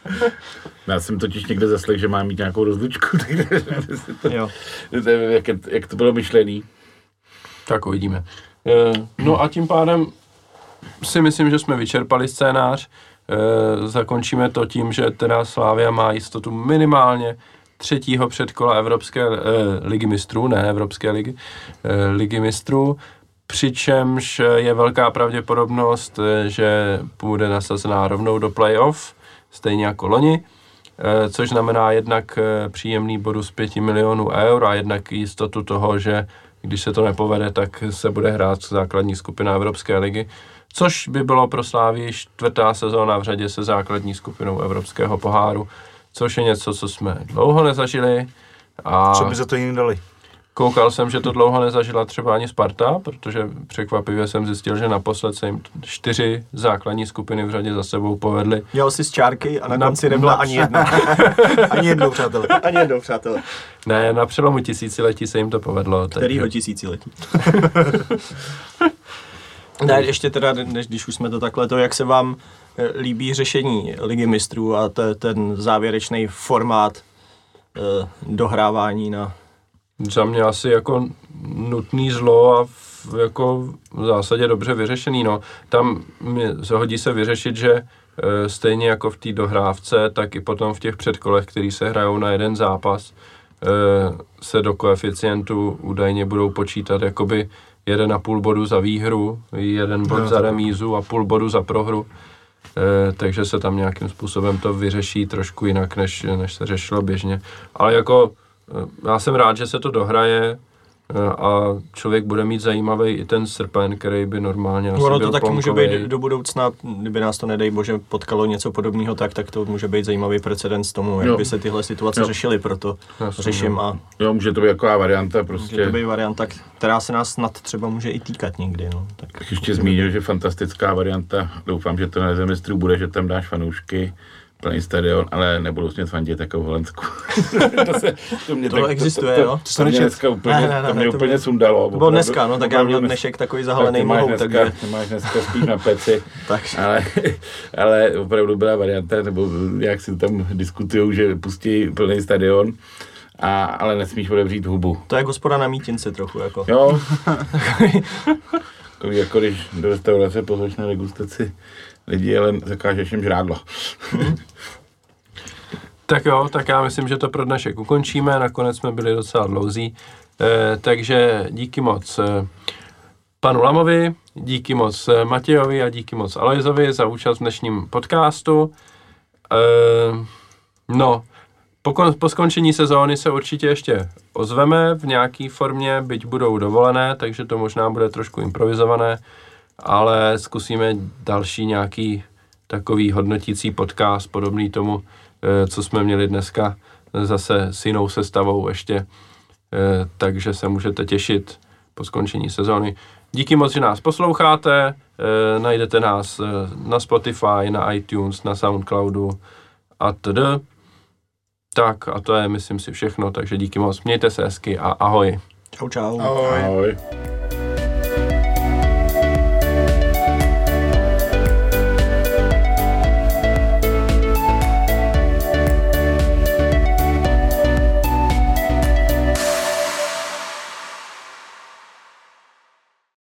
Já jsem totiž někde zaslech, že má mít nějakou rozlučku, takže Jo. nevím, jak, je- jak to bylo myšlený. Tak uvidíme. Eh, No a tím pádem si myslím, že jsme vyčerpali scénář. Eh, Zakončíme to tím, že teda Slávia má jistotu minimálně třetího předkola Evropské eh, ligy mistrů, ne Evropské ligy, eh, ligy mistrů, přičemž je velká pravděpodobnost, eh, že půjde nasazená rovnou do playoff, stejně jako loni, eh, což znamená jednak eh, příjemný bonus 5 milionů eur a jednak jistotu toho, že když se to nepovede, tak se bude hrát základní skupina Evropské ligy, což by bylo pro Slávii čtvrtá sezóna v řadě se základní skupinou Evropského poháru, což je něco, co jsme dlouho nezažili. A Co by za to jiný dali? Koukal jsem, že to dlouho nezažila třeba ani Sparta, protože překvapivě jsem zjistil, že naposled se jim čtyři základní skupiny v řadě za sebou povedly. Dělal si z čárky a na, Na- konci nebyla na- ani jedna. Ani jednou, přátelé. ani jednou, přátelé. Ne, na přelomu tisíciletí se jim to povedlo. Kterýho tisíciletí? ne, ještě teda, než když už jsme to takhle, to jak se vám eh, líbí řešení Ligy mistrů a te, ten závěrečný formát eh, dohrávání na... Za mě asi jako nutný zlo a v, jako v zásadě dobře vyřešený. No. Tam mi hodí se vyřešit, že e, stejně jako v té dohrávce, tak i potom v těch předkolech, který se hrajou na jeden zápas, e, se do koeficientu údajně budou počítat jakoby jeden a půl bodu za výhru, jeden bod Jo, za remízu a půl bodu za prohru. E, takže se tam nějakým způsobem to vyřeší trošku jinak, než, než se řešilo běžně. Ale jako já jsem rád, že se to dohraje e, a člověk bude mít zajímavý i ten srpen, který by normálně asi Ono to taky může být do budoucna, kdyby nás to nedej bože potkalo něco podobného, tak, tak to může být zajímavý precedens tomu, jak Jo. by se tyhle situace Jo. řešily, proto Jasně, řeším no. a Jo, může to být taková varianta, může to prostě. být varianta, která se nás snad třeba může i týkat někdy. No. Tak Tak ještě zmínil, že fantastická varianta, doufám, že to na mistrů bude, že tam dáš fanoušky, plný stadion, ale nebudou smět fandit jako v Holandsku. to, se, to, mě To existuje, to, jo? To, to, to mě dneska úplně, Ne, ne, ne, to mě ne, to úplně bylo- sundalo. To bylo opravdu- dneska, no tak já měl dnešek takový tak zahalený máš mohou, dneska, takže... ty máš dneska spíš na peci, Tak, ale, ale opravdu byla varianta, nebo jak si tam diskutují, že pustí plný stadion, a, ale nesmíš odevřít hubu. to je jak hospoda na mítince trochu, jako. Jo. Takový jako když do restaurace pozveš na degustaci lidi, ale zakážeš jim žrádlo. Tak jo, tak já myslím, že to pro dnešek ukončíme. Nakonec jsme byli docela dlouzí. E, takže díky moc e, panu Lamovi, díky moc eh, Matějovi a díky moc Alojzovi za účast v dnešním podcastu. E, no, po, kon, po skončení sezóny se určitě ještě ozveme v nějaké formě, byť budou dovolené, takže to možná bude trošku improvizované, ale zkusíme další nějaký takový hodnotící podcast, podobný tomu, eh, co jsme měli dneska zase s jinou sestavou ještě, eh, takže se můžete těšit po skončení sezóny. Díky moc, že nás posloucháte, eh, najdete nás na Spotify, na iTunes, na Soundcloudu a td. Tak a to je, myslím si, všechno, takže díky moc, mějte se hezky a ahoj. Čau, čau. Ahoj. Ahoj.